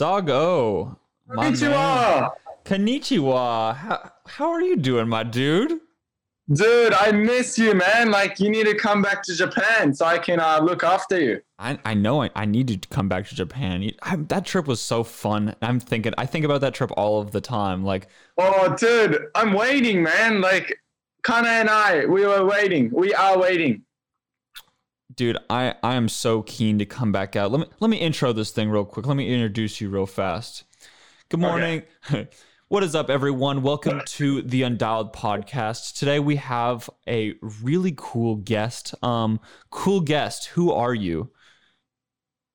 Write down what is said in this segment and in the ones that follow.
Sago. Konnichiwa! Konnichiwa. How, how are you doing, my dude? Dude, I miss you, man. Like, you need to come back to Japan so I can uh, look after you. I, I know I, I need to come back to Japan. I, that trip was so fun. I'm thinking, I think about that trip all of the time. Like, Oh, dude, I'm waiting, man. Like, Kana and I, we were waiting. We are waiting. Dude, I, I am so keen to come back out. Let me let me intro this thing real quick. Let me introduce you real fast. Good morning. what is up, everyone? Welcome to the Undialed podcast. Today we have a really cool guest. Um, cool guest. Who are you?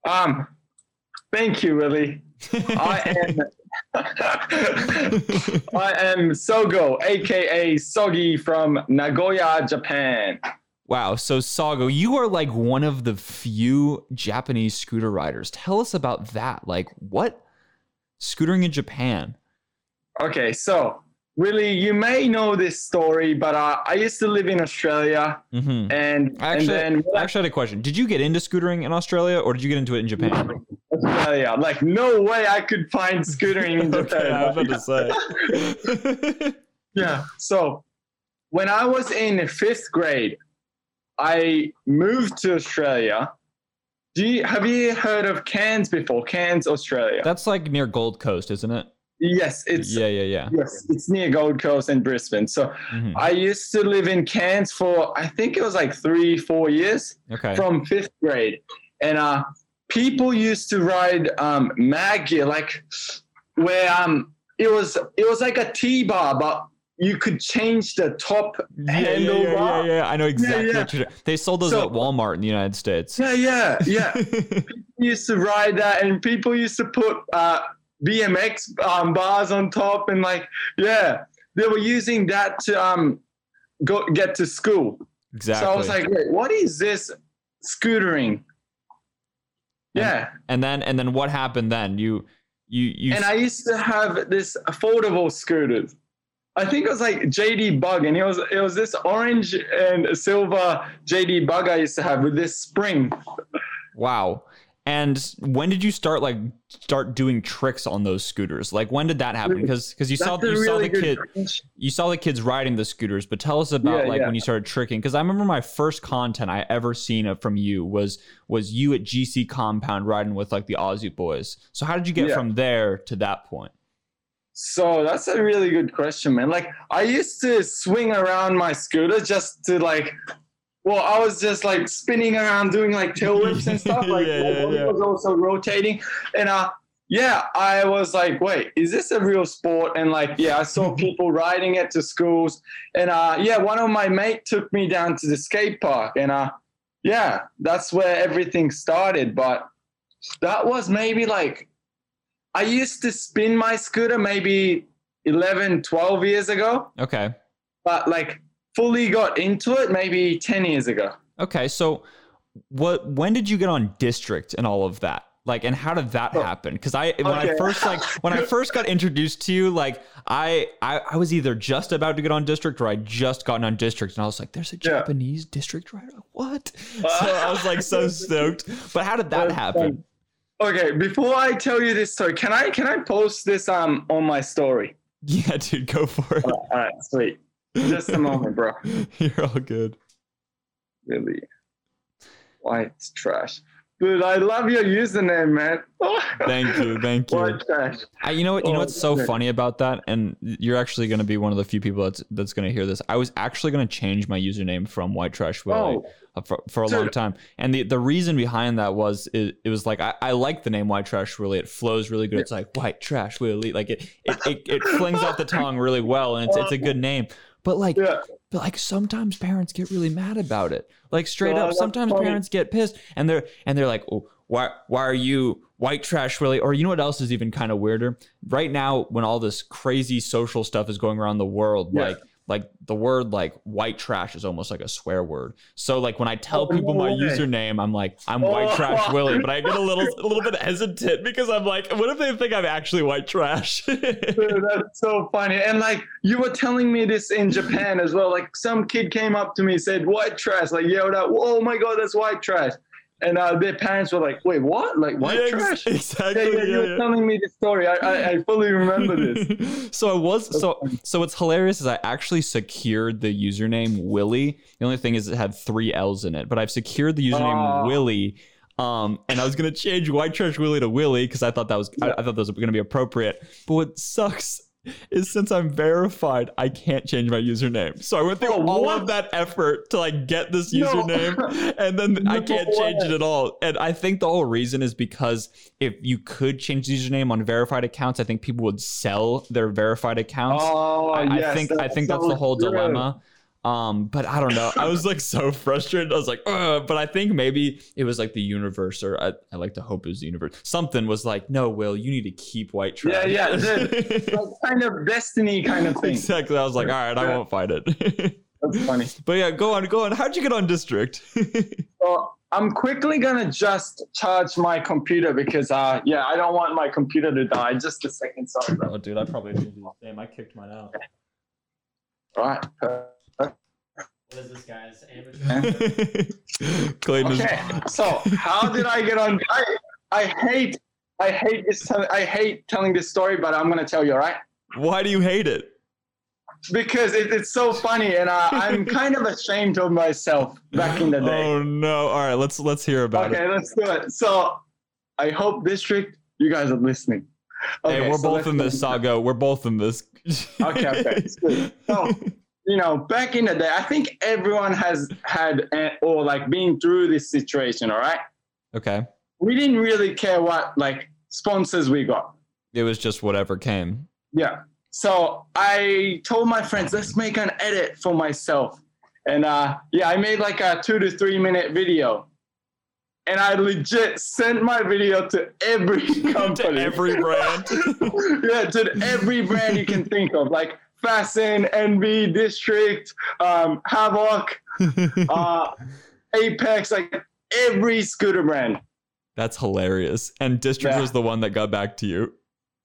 Um, thank you, Willie. I am. I am Sogo, aka Sogi from Nagoya, Japan. Wow. So Sago, you are like one of the few Japanese scooter riders. Tell us about that. Like, what scootering in Japan? Okay, so really, you may know this story, but uh, I used to live in Australia, hmm and Actually, and then I actually had a question. Did you get into scootering in Australia, or did you get into it in Japan? Australia, like no way I could find scootering in okay, I was about to say. Yeah. So when I was in fifth grade, I moved to Australia. Do you have you heard of Cairns before? Cairns, Australia. That's like near Gold Coast, isn't it? yes, it's yeah, yeah, yeah. yes, it's near Gold Coast and Brisbane. So Mhm. I used to live in Cairns for I think it was like three, four years Okay. from fifth grade, and uh, people used to ride um, Madd Gear like where um it was it was like a T bar, but you could change the top yeah, yeah, yeah, yeah, yeah. I know exactly. yeah. you're- They sold those So- at Walmart in the United States. Yeah, yeah, yeah. used to ride that, and people used to put uh, BMX um, bars on top, and like, yeah, they were using that to um go get to school. exactly. So I was like, wait, what is this scootering? Yeah, and then and then what happened then? You you you and I used to have this affordable scooter. I think it was like JD Bug, and it was it was this orange and silver JD Bug I used to have with this spring. Wow. And when did you start like start doing tricks on those scooters? Like when did that happen? Because because you saw That's a you saw the kid question. you saw the kids riding the scooters, but tell us about Yeah, like yeah. when you started tricking. Because I remember my first content I ever seen from you was was you at GC Compound riding with like the Aussie boys. So how did you get Yeah. from there to that point? So that's a really good question, man. Like I used to swing around my scooter just to like, well, I was just like spinning around doing like tail whips and stuff. Like Yeah, my yeah, body yeah. was also rotating, and uh, yeah, I was like, wait, is this a real sport? And like, yeah, I saw people riding it to schools, and uh, yeah, one of my mate took me down to the skate park, and uh, yeah, that's where everything started. But that was maybe like I used to spin my scooter maybe 11, 12 years ago, Okay. but like fully got into it maybe 10 years ago. Okay. So what when did you get on district and all of that? Like and how did that Oh, happen? Because I when I first like when I first got introduced to you, like I, I I was either just about to get on district or I just gotten on district and I was like, there's a Yeah. Japanese district rider. What? So I was like so stoked. But how did that happen? Okay, before I tell you this story, can I can I post this um on my story? Yeah, dude, go for it. All right, sweet. Just a moment, bro. You're all good. Really. White trash. Dude, I love your username, man. Thank you, thank you. White trash. I, you know what? You know Oh, what's so funny about that, and you're actually going to be one of the few people that's that's going to hear this. I was actually going to change my username from White Trash Willie Oh, uh, for, for a long time, and the the reason behind that was it, it was like I, I like the name White Trash Willie. It flows really good. It's like White Trash Willie. Like it it, it, it flings off the tongue really well, and it's it's a good name. But like yeah. But like sometimes parents get really mad about it. Like straight up, sometimes funny. parents get pissed and they're and they're like, oh, why why are you white trash really? Or you know what else is even kind of weirder? Right now, when all this crazy social stuff is going around the world, Yeah. like like the word like white trash is almost like a swear word. So like when I tell Oh, people my way. username, I'm like, I'm oh. white Oh. trash Willie, but I get a little a little bit hesitant because I'm like, what if they think I'm actually white trash? Dude, that's so funny. And like you were telling me this in Japan as well. Like some kid came up to me said white trash, like yelled out, "Oh my god, that's white trash!" And uh, their parents were like, "Wait, what? Like white Yeah, trash?" Exactly. Yeah, yeah, you yeah, were yeah. telling me the story. I, I, I fully remember this. so I was so so what's hilarious is I actually secured the username Willie. The only thing is it had three L's in it, but I've secured the username Oh. Willie. Um, and I was gonna change White Trash Willie to Willie because I thought that was I, I thought that was gonna be appropriate. But what sucks is since I'm verified, I can't change my username. So I went through Oh, all what? of that effort to like get this No. username, and then I can't change it at all. And I think the whole reason is because if you could change the username on verified accounts, I think people would sell their verified accounts. Oh, I, I yes, think I think that's the whole true. dilemma. Um, but I don't know. I was like so frustrated. I was like, Ugh. but I think maybe it was like the universe, or I, I like to hope it was the universe. Something was like, no, Will, you need to keep white trash. Yeah, yeah, Like, kind of destiny kind of thing. exactly. I was like, all right, I won't fight it. That's funny. but yeah, go on, go on. How'd you get on district? So I'm quickly gonna just charge my computer because uh yeah, I don't want my computer to die. Just a second, sorry, bro. oh, dude, I probably did the same. I kicked mine out. Right. What is this, guys? Amateur? Clayton is Okay. So how did I get on? I I hate I hate this. Tell, I hate telling this story, but I'm gonna tell you, all right? Why do you hate it? Because it, it's so funny, and uh, I'm kind of ashamed of myself back in the day. Oh no! All right, let's let's hear about okay, it. Okay, let's do it. So I hope district, you guys are listening. hey, Okay, we're so both in this, Sago. We're both in this. Okay, okay. So, you know, back in the day, I think everyone has had or like been through this situation. All right, okay. we didn't really care what like sponsors we got. It was just whatever came. Yeah. So I told my friends, let's make an edit for myself. And uh, yeah, I made like a two to three minute video. And I legit sent my video to every company. to every brand. yeah, to every brand you can think of, like Fasen, Envy, District, um, Havoc, uh, Apex, like every scooter brand. That's hilarious. And District Yeah. was the one that got back to you.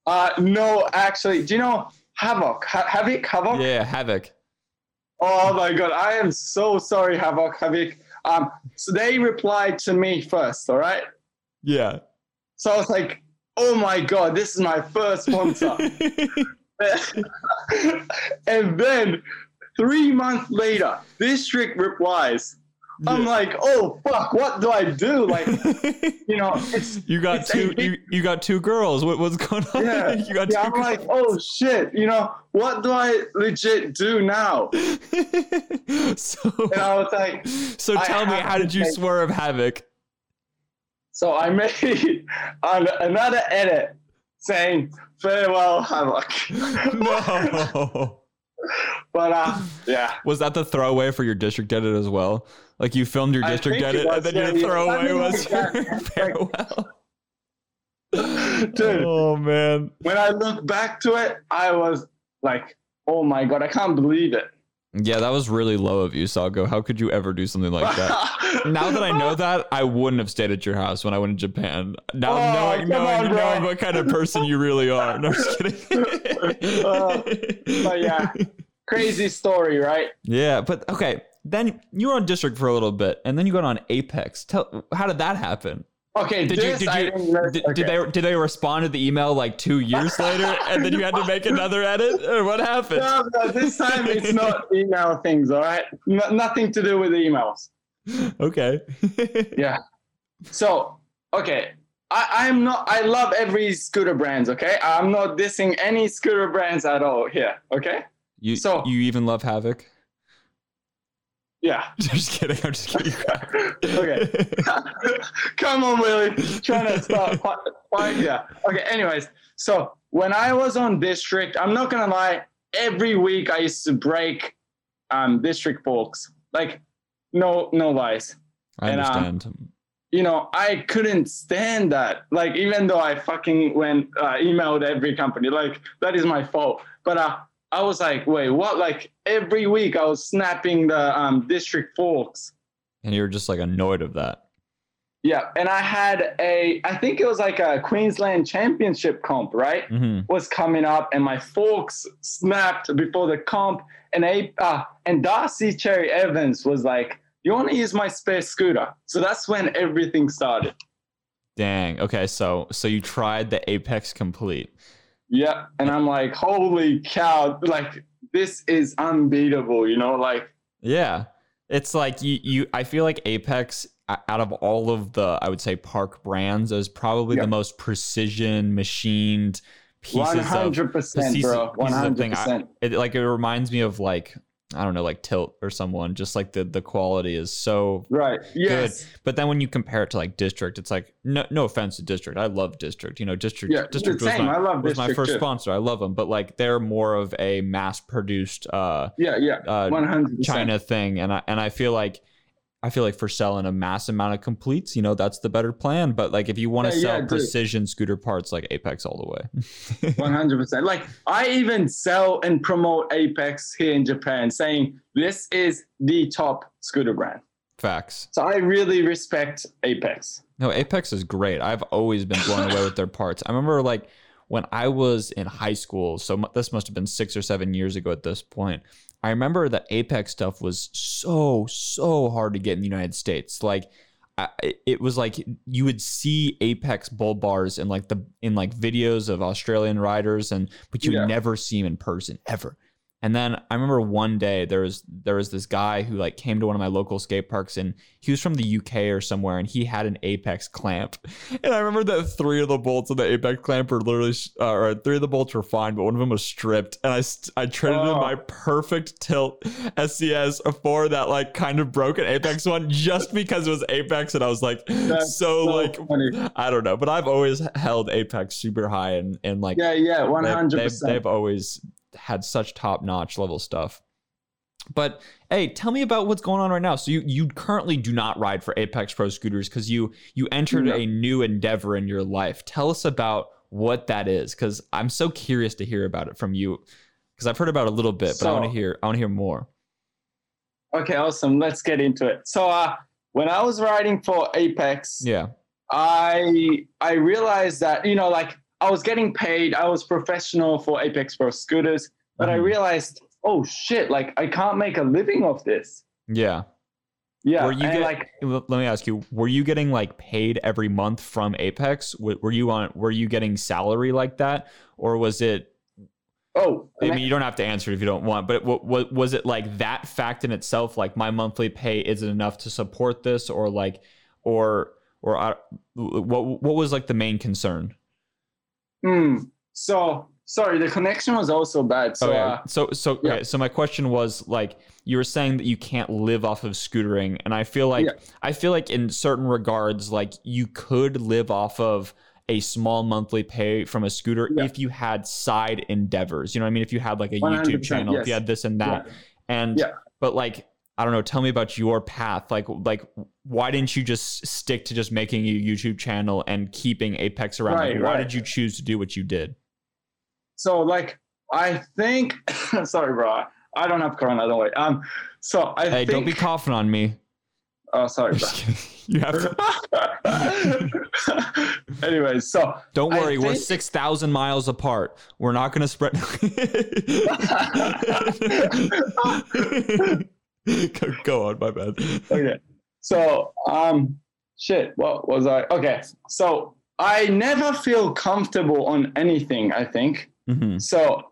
Uh, no, actually, do you know Havoc? Ha- Havoc? Havoc? Yeah, Havoc. Oh my god, I am so sorry, Havoc, Havoc. Um, so they replied to me first, all right? Yeah. So I was like, oh my god, this is my first sponsor. and then three months later, District replies. I'm like, oh fuck, what do I do? Like, you know, it's you got it's two. You, you got two girls. What, what's going on? Yeah, you got yeah, I'm like, oh shit, you know, what do I legit do now? so, And I was like, so tell me, how did you take- swerve Havoc? So I made an, another edit saying farewell Havoc. No. but uh, yeah. Was that the throwaway for your district edit as well? Like you filmed your district edit, and then yeah, your throwaway something was like your farewell. Dude, Oh man. when I look back to it, I was like, oh my god, I can't believe it. Yeah, that was really low of you, Sago. How could you ever do something like that? now that I know that, I wouldn't have stayed at your house when I went to Japan. Now Oh, knowing knowing, on, knowing what kind of person you really are. No, I'm just kidding. Uh, but yeah. Crazy story, right? Yeah, but okay. Then you were on district for a little bit, and then you got on Apex. Tell how did that happen? Okay, Did you did you did, okay. did they did they respond to the email like two years later, and then you had to make another edit, or what happened? No, no, this time it's not email things, all right? No, nothing to do with emails. Okay. Yeah. So, okay. I, I'm not, I love every scooter brands, okay? I'm not dissing any scooter brands at all here, okay? You So- you even love Havoc? Yeah. just kidding. I'm just kidding. Okay. Come on, Willie. Trying to stop. Yeah. Okay. Anyways, so when I was on district, I'm not gonna lie. Every week I used to break um, district forks. Like, no, no lies. I And, um, understand. You know, I couldn't stand that. Like, even though I fucking went uh, emailed every company, like that is my fault. But uh, I was like, wait, what? Like every week I was snapping the um, district forks. and you were just like annoyed of that. Yeah, and I had a, I think it was like a Queensland Championship comp, right? hmm Was coming up, and my forks snapped before the comp, and a, uh, and Darcy Cherry Evans was like you want to use my spare scooter. So that's when everything started. Dang. Okay, so so you tried the Apex Complete. Yeah. And I'm like, holy cow, like this is unbeatable, you know, like Yeah. It's like you you I feel like Apex out of all of the I would say park brands is probably the most precision machined pieces one of hundred percent, pieces- bro. One pieces of thing. I- it like it reminds me of like I don't know like Tilt or someone just like the the quality is so Right. Yes. But then when you compare it to like District, it's like no no offense to District, I love District. You know, District Yeah, District was my, was my first too. sponsor. I love them, but like they're more of a mass produced uh, Yeah, yeah. uh One hundred percent. China thing, and I and I feel like I feel like for selling a mass amount of completes, you know, that's the better plan. But like if you want to Yeah, sell yeah, precision scooter parts, like Apex all the way. One hundred percent. Like I even sell and promote Apex here in Japan, saying this is the top scooter brand. Facts. So I really respect Apex. No, Apex is great. I've always been blown away with their parts. I remember like when I was in high school, so this must have been six or seven years ago at this point. I remember that Apex stuff was so so hard to get in the United States. Like, I, it was like you would see Apex bull bars in like the in like videos of Australian riders, and but you would Yeah. never see them in person ever. And then I remember one day there was there was this guy who like came to one of my local skate parks and he was from the UK or somewhere and he had an Apex clamp. And I remember that three of the bolts of the Apex clamp were literally uh, or three of the bolts were fine, but one of them was stripped. And I st- I traded in Oh. my perfect tilt SCS for that like kind of broken Apex one just because it was Apex and I was like That's so, like funny. I don't know, but I've always held Apex super high and and like Yeah, yeah, one hundred percent they've always had such top notch level stuff. But hey, tell me about what's going on right now. So you you currently do not ride for Apex Pro scooters because you you entered No. a new endeavor in your life. Tell us about what that is because I'm so curious to hear about it from you because I've heard about it a little bit, but I want to hear I want to hear more. Okay, awesome. Let's get into it. So uh when I was riding for Apex, Yeah. I I realized that you know like I was getting paid. I was professional for Apex Pro scooters, but I Mhm. realized, oh shit, like I can't make a living off this. Yeah. Yeah, Were you get- like Let me ask you: Were you getting like paid every month from Apex? Were you on? Were you getting salary like that, or was it oh, I mean, you don't have to answer if you don't want, but what, what was it like that fact in itself? Like my monthly pay isn't enough to support this, or like, or or I, what what was like the main concern? Hmm. So sorry, the connection was also bad. So okay, uh, so so yeah. okay, so my question was like you were saying that you can't live off of scootering, and I feel like Yeah. I feel like in certain regards, like you could live off of a small monthly pay from a scooter Yeah. if you had side endeavors. You know what I mean? If you had like a YouTube channel, if you had this and that. And Yeah. but like I don't know, tell me about your path. Like like why didn't you just stick to just making a YouTube channel and keeping Apex around? Like, why right. did you choose to do what you did? So like I think sorry, bro. I don't have corona, don't worry. Um so I Hey, think don't be coughing on me. oh sorry, bro. You have to Anyways, so Don't worry, we're six thousand miles apart. We're not gonna spread go, go on, my bad. okay. So um shit, what was I? Okay. So I never feel comfortable on anything, I think. Mhm. So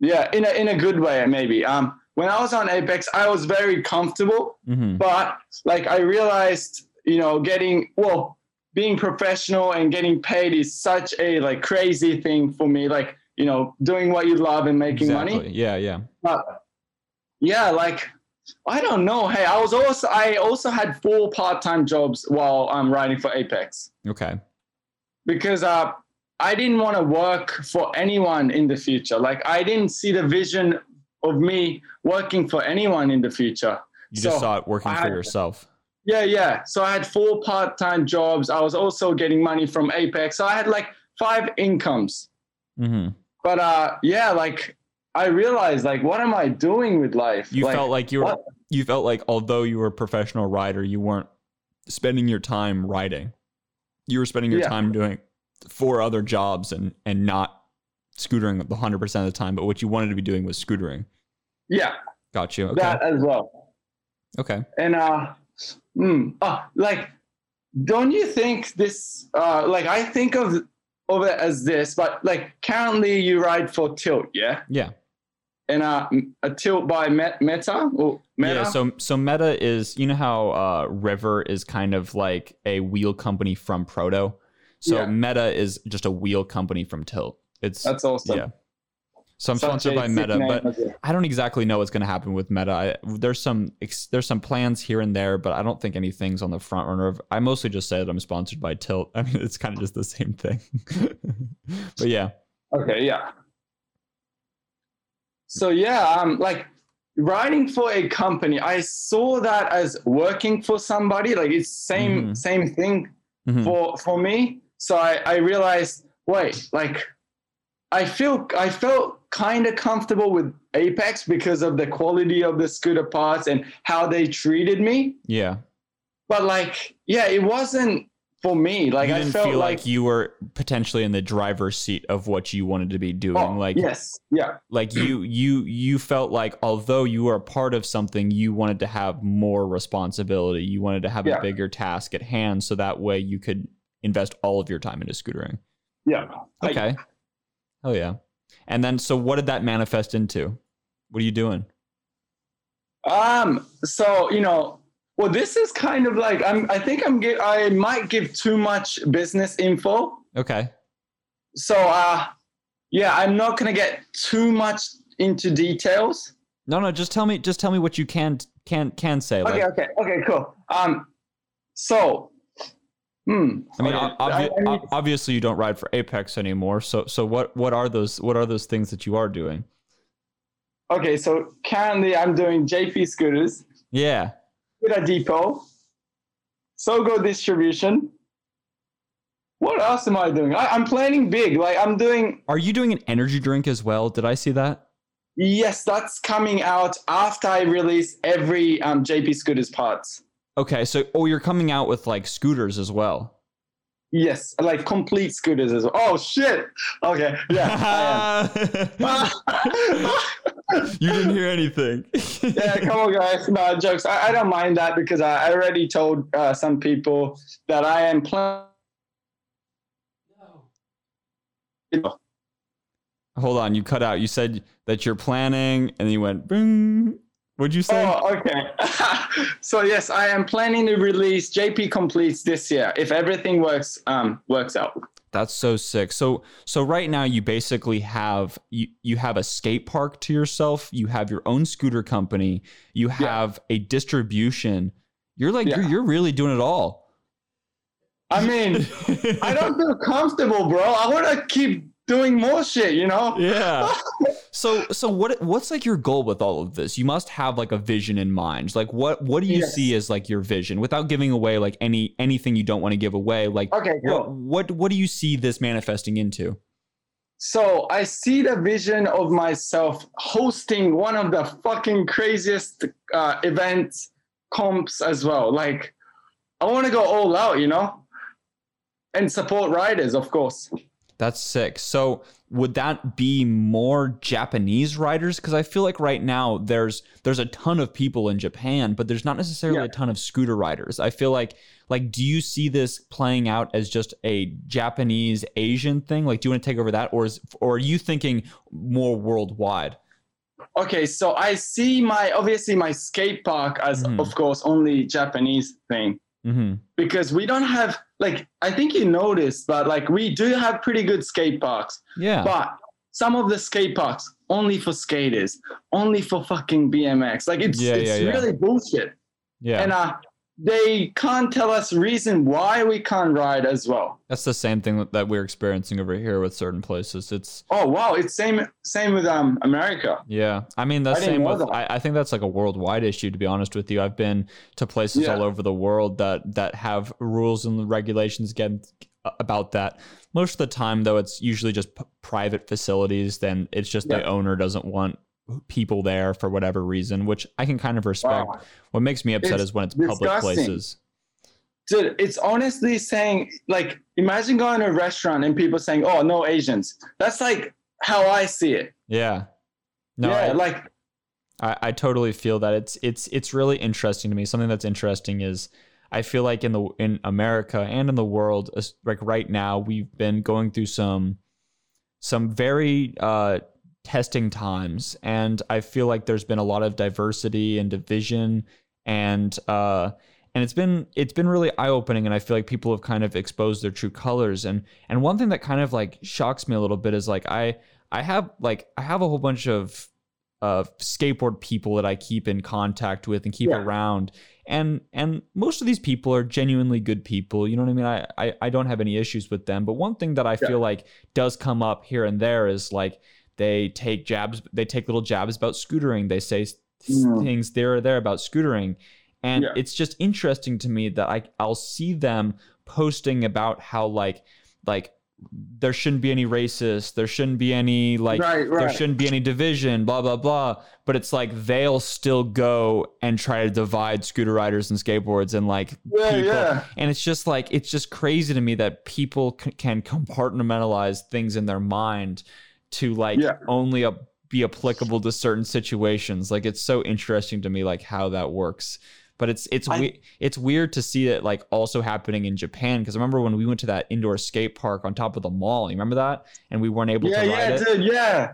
yeah, in a in a good way maybe. Um when I was on Apex, I was very comfortable, Mhm. but like I realized, you know, getting well, being professional and getting paid is such a like crazy thing for me. Like, you know, doing what you love and making money. Yeah, yeah. But yeah, like I don't know. Hey, I was also I also had four part-time jobs while I'm writing for Apex Okay. because uh I didn't want to work for anyone in the future. Like I didn't see the vision of me working for anyone in the future. You just So, saw it working I for yourself. Yeah, yeah. So I had four part-time jobs. I was also getting money from Apex. So I had like five incomes. hmm But uh yeah, like I realized like what am I doing with life? You like, felt like you were what? you felt like although you were a professional rider, you weren't spending your time riding. You were spending your Yeah. time doing four other jobs and and not scootering the hundred percent of the time. But what you wanted to be doing was scootering. Yeah, Got you. Okay. that as well. okay. And uh, Hmm. Oh, like, don't you think this? Uh, like, I think of of it as this, but like, currently you ride for Tilt, yeah, Yeah. And uh, a Tilt by Met- Meta or Meta. Yeah, so so Meta is you know how uh, River is kind of like a wheel company from Proto. So Yeah. Meta is just a wheel company from Tilt. It's That's awesome. yeah. So I'm Such sponsored by Meta, but. I don't exactly know what's going to happen with Meta. I, there's some ex, there's some plans here and there, but I don't think anything's on the front runner. Of, I mostly just say that I'm sponsored by Tilt. I mean, it's kind of just the same thing. but yeah, Okay, yeah. So yeah, um, like writing for a company, I saw that as working for somebody. Like it's same Mhm. same thing Mhm. for for me. So I I realized, wait, like I feel I felt kind of comfortable with Apex because of the quality of the scooter parts and how they treated me. yeah. But like, yeah, it wasn't for me. Like you I didn't felt feel like, like, you were potentially in the driver's seat of what you wanted to be doing. oh, like yes, yeah. like you you you felt like although you were a part of something you wanted to have more responsibility you wanted to have Yeah. a bigger task at hand so that way you could invest all of your time into scootering Yeah. I- okay oh yeah and then so what did that manifest into what are you doing Um. So you know, well, this is kind of like I'm. I think I'm. Gi- I might give too much business info. okay So uh, yeah, I'm not gonna get too much into details. no no just tell me just tell me what you can can can say Okay. like Okay. Okay. Cool. Um. So. Hmm. I mean, okay, obvi- I- I ob- obviously you don't ride for Apex anymore. So, so what, what are those, what are those things that you are doing? okay. So currently, I'm doing JP scooters, Yeah. Scooter Depot, Sogo distribution. What else am I doing? I, I'm planning big. Like I'm doing Are you doing an energy drink as well? Did I see that? Yes, that's coming out after I release every um, JP Scooters parts. Okay, so oh, you're coming out with like scooters as well. Yes, like complete scooters as well. Oh shit! Okay, yeah, you didn't hear anything. yeah, come on, guys. No jokes. I, I don't mind that because I, I already told uh, some people that I am planning. Hold on, you cut out. You said that you're planning, and then you went. Bing. What'd you say? Oh, okay. so yes, I am planning to release JP Completes this year if everything works um works out. That's so sick. So so right now you basically have you you have a skate park to yourself, you have your own scooter company, you have a distribution. You're like you're you're really doing it all. I mean, I don't feel comfortable, bro. I want to keep doing more shit, you know? Yeah. So so what what's like your goal with all of this? You must have like a vision in mind. Like what what do you Yes. see as like your vision without giving away like any anything you don't want to give away? Like Okay, what what what do you see this manifesting into? So I see the vision of myself hosting one of the fucking craziest uh, events comps as well. Like, I want to go all out, you know, and support riders, of course. That's sick. So would that be more Japanese riders? Because I feel like right now there's there's a ton of people in Japan, but there's not necessarily Yeah. a ton of scooter riders. I feel like like do you see this playing out as just a Japanese Asian thing? Like do you want to take over that, or is or are you thinking more worldwide? Okay, so I see my obviously my skate park as, Mhm. of course, only Japanese thing. Mm-hmm. because we don't have like I think you noticed, but like we do have pretty good skate parks, Yeah. but some of the skate parks only for skaters, only for fucking BMX. Like it's Yeah, it's yeah, really bullshit. yeah. And uh they can't tell us reason why we can't ride as well. That's the same thing that we're experiencing over here with certain places. It's Oh wow, it's same same with um America. Yeah, I mean the I same with. that. I, I think that's like a worldwide issue. To be honest with you, I've been to places Yeah. all over the world that that have rules and regulations again about that. Most of the time, though, it's usually just p- private facilities. Then it's just the owner doesn't want people there for whatever reason, which I can kind of respect. Wow. What makes me upset It's is when it's public places. Dude, it's honestly saying like imagine going to a restaurant and people saying, Oh, no Asians. That's like how I see it. Yeah. No, yeah, I, like I, I totally feel that it's it's it's really interesting to me. Something that's interesting is I feel like in the in America and in the world, like right now, we've been going through some some very uh, testing times, and I feel like there's been a lot of diversity and division, and uh, and it's been it's been really eye opening, and I feel like people have kind of exposed their true colors, and and one thing that kind of like shocks me a little bit is like I I have like I have a whole bunch of of skateboard people that I keep in contact with and keep Yeah. around. And and most of these people are genuinely good people. You know what I mean? I, I, I don't have any issues with them. But one thing that I Yeah. feel like does come up here and there is like they take jabs they take little jabs about scootering. They say Mm. things there or there about scootering. And Yeah. it's just interesting to me that I I'll see them posting about how like like there shouldn't be any racist, there shouldn't be any like right, there shouldn't be any division, blah blah blah. But it's like they'll still go and try to divide scooter riders and skateboards and like yeah, people. yeah. And it's just like it's just crazy to me that people c- can compartmentalize things in their mind to like Yeah. only a, be applicable to certain situations. Like it's so interesting to me like how that works. But it's it's I- we- it's weird to see it like also happening in Japan because I remember when we went to that indoor skate park on top of the mall. You remember that? And we weren't able Yeah, to ride yeah, it. dude, yeah.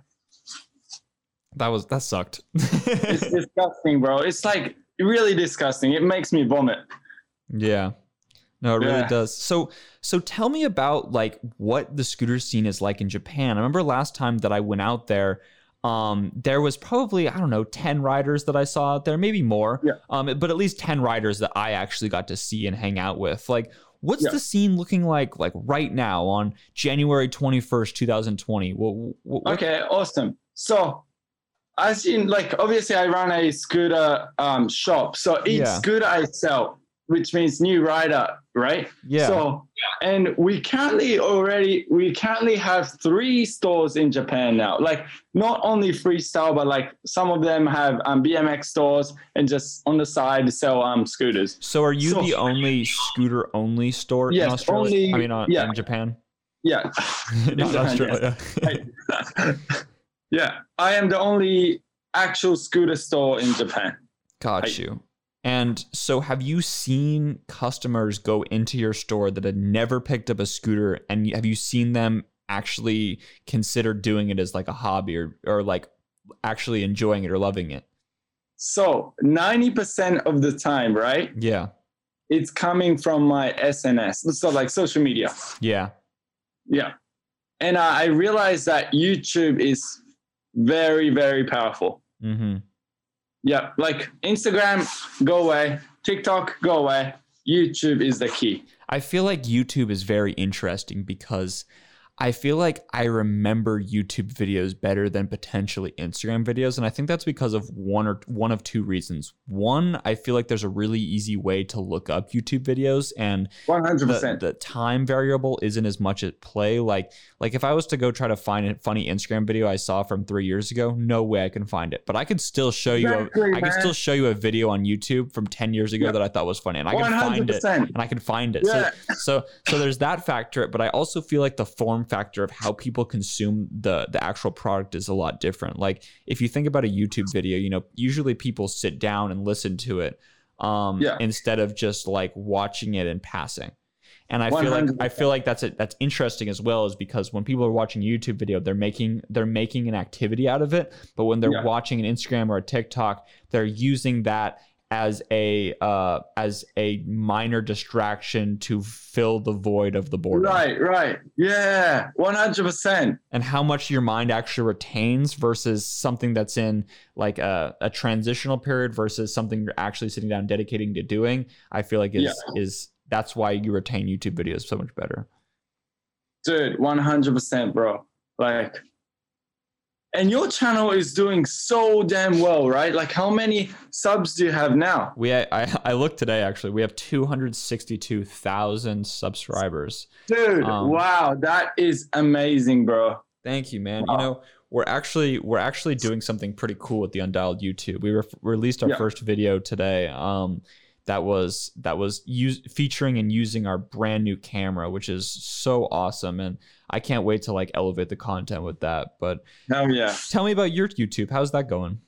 That was that sucked. It's disgusting, bro. It's like really disgusting. It makes me vomit. yeah. No, it really Yeah. does. So so tell me about like what the scooter scene is like in Japan. I remember last time that I went out there, um, there was probably, I don't know, 10 riders that I saw out there, maybe more. Yeah. Um, but at least 10 riders that I actually got to see and hang out with. Like, what's Yeah. the scene looking like like right now on January 21st, 2020? What, what, Okay, awesome. So, as in, like, obviously, I run a scooter um, shop. So each Yeah. scooter I sell, which means new rider, right? yeah. So, and we currently already we currently have three stores in Japan now. Like not only freestyle, but like some of them have um, BMX stores and just on the side sell um scooters. so are you so- the only scooter only store in Yes, Australia? only- I mean, uh, yeah. in Japan? Yeah. Not Japan, Australia. yeah, I am the only actual scooter store in Japan. Got I- you. And so, have you seen customers go into your store that had never picked up a scooter, and have you seen them actually consider doing it as like a hobby or, or like actually enjoying it or loving it? So 90% of the time, right? Yeah. It's coming from my SNS. So like social media. Yeah. Yeah. And I realized that YouTube is very, very powerful. hmm Yeah. Like Instagram, go away. TikTok, go away. YouTube is the key. I feel like YouTube is very interesting because I feel like I remember YouTube videos better than potentially Instagram videos and I think that's because of one or one of two reasons. One, I feel like there's a really easy way to look up YouTube videos and 100%. the, the time variable isn't as much at play. Like like if I was to go try to find a funny Instagram video I saw from three years ago, no way I can find it. But I could still show you a, Exactly, I man. still show you a video on YouTube from ten years ago Yeah. that I thought was funny, and I can find it and I can find it. Yeah. So so so there's that factor, but I also feel like the form factor of how people consume the the actual product is a lot different. Like if you think about a YouTube video, you know, usually people sit down and listen to it um Yeah. instead of just like watching it and passing. And I feel like I feel like that's it that's interesting as well is because when people are watching a YouTube video, they're making they're making an activity out of it, but when they're Yeah. watching an Instagram or a TikTok, they're using that as a uh as a minor distraction to fill the void of the boredom Right, right. Yeah, 100%. and how much your mind actually retains versus something that's in like a, a transitional period versus something you're actually sitting down dedicating to doing i feel like is is that's why you retain youtube videos so much better Dude, 100%, bro. Like, and your channel is doing so damn well, right? Like, how many subs do you have now? we I, I looked today actually we have 262000 subscribers Dude, Um, wow, that is amazing, bro. Thank you, man. Wow. You know, we're actually we're actually doing something pretty cool with the Undialed YouTube. We re- released our Yeah. first video today. Um, that was that was use, featuring and using our brand new camera, which is so awesome, and I can't wait to like elevate the content with that. But Hell yeah. tell me about your YouTube. How's that going?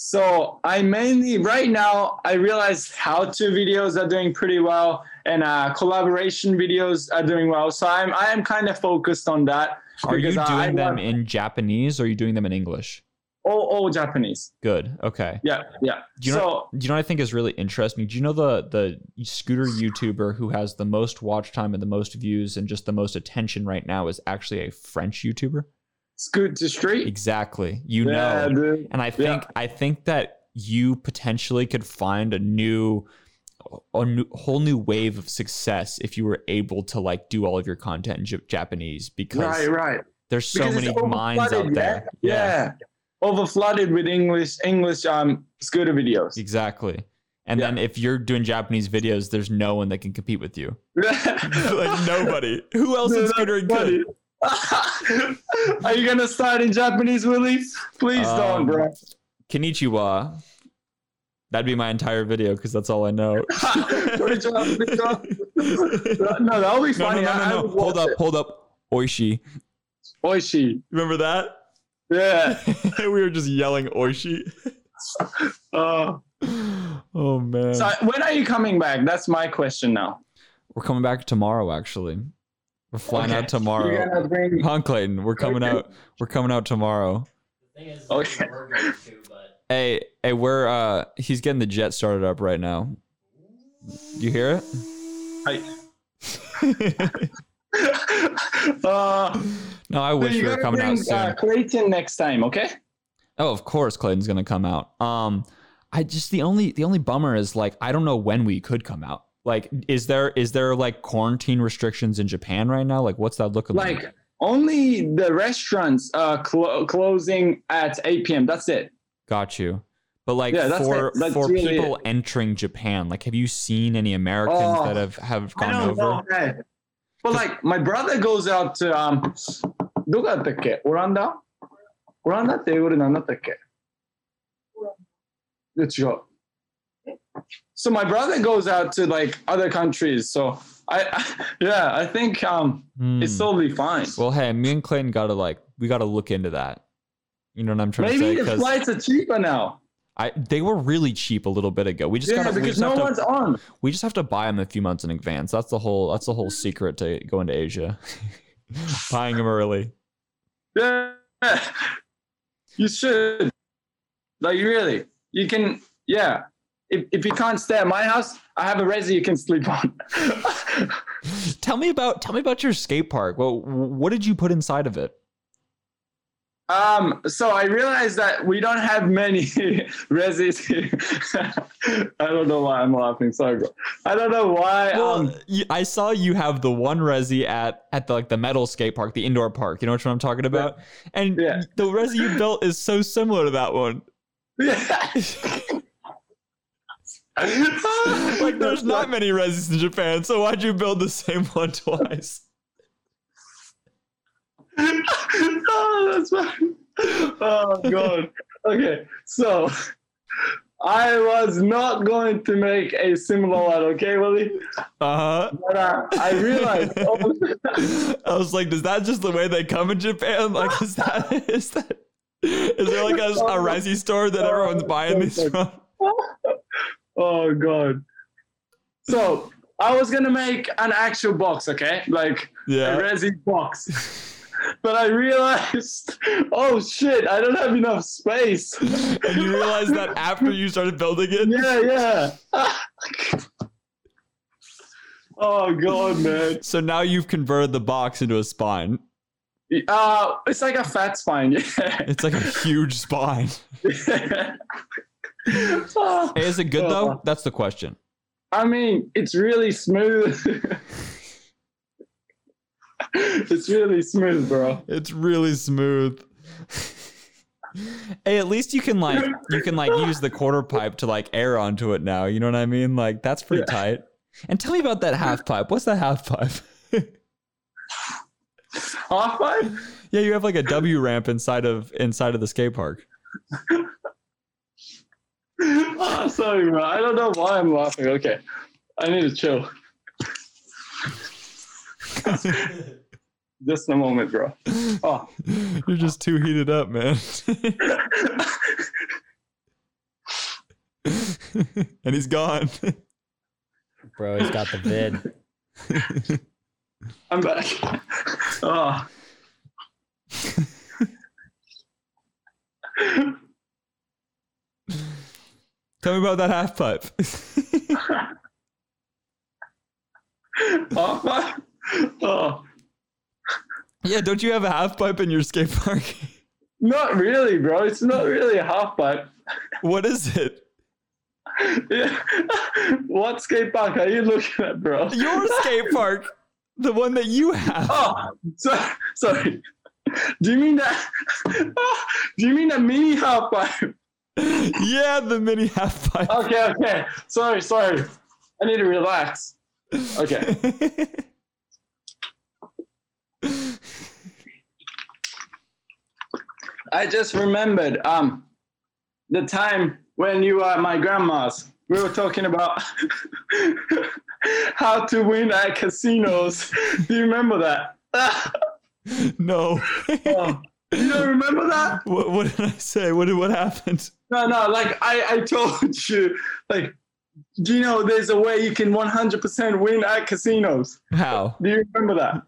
So I mainly right now I realize how-to videos are doing pretty well, and uh, collaboration videos are doing well. So I'm I am kind of focused on that. Are you doing I them in Japanese or are you doing them in English? All, all Japanese? Good. Okay. Yeah, yeah. Do you know? so Do you know what I think is really interesting? Do you know the the scooter YouTuber who has the most watch time and the most views and just the most attention right now is actually a French YouTuber? Scoot2Street. Exactly. You yeah, know. dude. And I think I think that you potentially could find a new a new, whole new wave of success if you were able to like do all of your content in J- Japanese because Right, right. there's so Because many minds out there. Yeah. yeah. Over flooded with English English um scooter videos. Exactly. And Yeah. then if you're doing Japanese videos, there's no one that can compete with you. like nobody. Who else Dude, is scootering good? Are you gonna start in Japanese, Willie? Please don't, Um, bro. Konnichiwa. That'd be my entire video because that's all I know. No, that'll be No, no, no, I no, no. Hold up, it. hold up. Oishi. Oishi. Remember that? Yeah. we were just yelling Oishi. Uh, Oh man. so when are you coming back? That's my question now. We're coming back tomorrow actually. We're flying Okay. out tomorrow. You're bring. Huh, Clayton, we're coming Okay. out we're coming out tomorrow. The thing is, Okay. we're going to, but Hey, hey, we're uh he's getting the jet started up right now. You hear it? Hi. Uh, no, I wish you we were coming bring, out soon. Uh, Clayton next time, okay? Oh, of course, Clayton's gonna come out. Um, I just the only the only bummer is like I don't know when we could come out. Like, is there is there like quarantine restrictions in Japan right now? Like, what's that looking like? Like only the restaurants uh clo- closing at 8 p.m. That's it. Got you. But like Yeah, that's for. That's for really people it. entering Japan, like, have you seen any Americans Oh, that have have gone over? know. man. But like my brother goes out to um どこだったっけオランダオランダって英語で何だったっけいや違う。So my brother goes out to like other countries. So I, I yeah, I think um Hmm. it's totally fine. Well, hey, me and Clayton gotta like we gotta look into that. You know what I'm trying Maybe to say? the Because flights are cheaper now. I they were really cheap a little bit ago. We just Yeah, gotta we because just, no have one's to, on. we just have to buy them a few months in advance. That's the whole that's the whole secret to going to Asia. Buying them early. Yeah, you should. Like really, you can. Yeah, if if you can't stay at my house, I have a resi you can sleep on. tell me about tell me about your skate park. Well, what did you put inside of it? Um, so I realized that we don't have many resis here. I don't know why I'm laughing. Sorry, bro. I don't know why. Well, um, I saw you have the one resi at at the like the metal skate park, the indoor park. You know what I'm talking about? And Yeah. the resi you built is so similar to that one. yeah. like there's not many resis in Japan, so why'd you build the same one twice? Oh, that's fine. Oh god. Okay, so I was not going to make a similar one, okay, Willie? Uh huh. But uh, I realized. oh. I was like, is that just the way they come in Japan? Like, is that is that is there like a, a resi store that everyone's buying these from? oh god. So I was gonna make an actual box, okay, like a Yeah. resi box. But I realized, oh shit, I don't have enough space. And you realized that after you started building it? yeah, yeah. oh god, man. So now you've converted the box into a spine. Uh, it's like a fat spine. Yeah. It's like a huge spine. Oh, Hey, is it good though? That's the question. I mean, it's really smooth. it's really smooth, bro. It's really smooth. hey, at least you can like you can like use the quarter pipe to like air onto it now. You know what I mean? Like that's pretty Yeah. tight. And tell me about that half pipe. What's that half pipe? Half five? yeah, you have like a W ramp inside of inside of the skate park. Oh, sorry, bro. I don't know why I'm laughing. Okay, I need to chill. Just a moment, bro. Oh. You're just too heated up, man. and he's gone. Bro, he's got the vid. I'm back. Oh. Tell me about that half pipe. oh, my- oh. yeah, don't you have a half pipe in your skate park? Not really, bro. It's not really a half pipe. what is it? Yeah. what skate park are you looking at, bro? Your skate park, the one that you have. Oh, so, sorry. Do you mean that? Do you mean that mini half pipe? yeah, the mini half pipe. Okay, okay. Sorry, sorry. I need to relax. Okay. I just remembered um the time when you were at my grandma's. We were talking about how to win at casinos. Do you remember that? no. Oh, you don't remember that? what, what did I say? What did what happened? No, no. Like I, I told you, like, do you know there's a way you can 100% win at casinos? How? Do you remember that?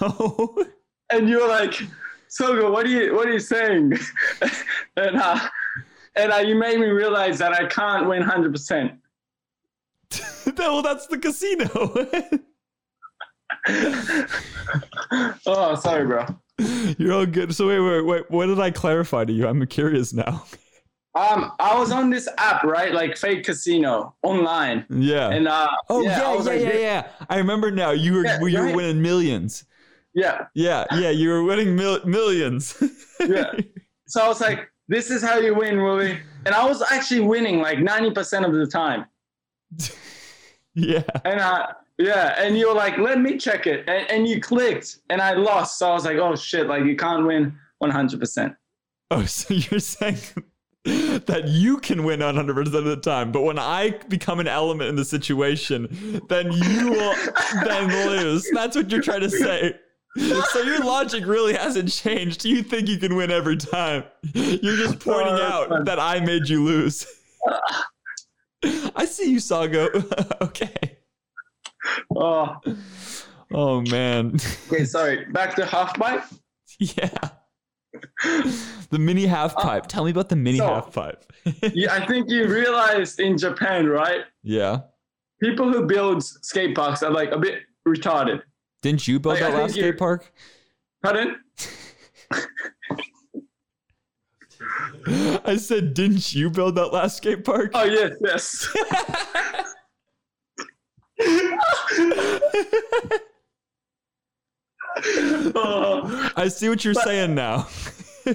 no. and you were like, Sogo, what are you what are you saying? and uh, and uh, you made me realize that I can't win hundred percent. well, that's the casino. Oh, sorry, bro. You're all good. So wait, wait, wait. What did I clarify to you? I'm curious now. Um, I was on this app, right, like fake casino online, Yeah. and uh, oh yeah, yeah, I yeah, was yeah, yeah, I remember now. You were Yeah, you were right. winning millions. Yeah, Yeah, yeah. You were winning mil- millions. yeah. So I was like, this is how you win, Willie. And I was actually winning like ninety percent of the time. yeah. And I, yeah, and you were like, let me check it, and, and you clicked, and I lost. So I was like, oh shit, like you can't win one hundred percent. Oh, so you're saying that you can win 100% of the time, but when I become an element in the situation, then you will then lose. That's what you're trying to say. So your logic really hasn't changed. You think you can win every time. You're just oh, pointing out that I made you lose. I see you, Sago. okay. Oh, Oh man. okay, sorry. Back to half pipe. Yeah. The mini half uh, pipe. Tell me about the mini so- half pipe. Yeah, I think you realized in Japan, right? yeah. People who build skate parks are like a bit retarded. Didn't you build Like, that think last skate park? Pardon? I said, didn't you build that last skate park? Oh yes, yes. Oh, I see what you're But- saying now. no,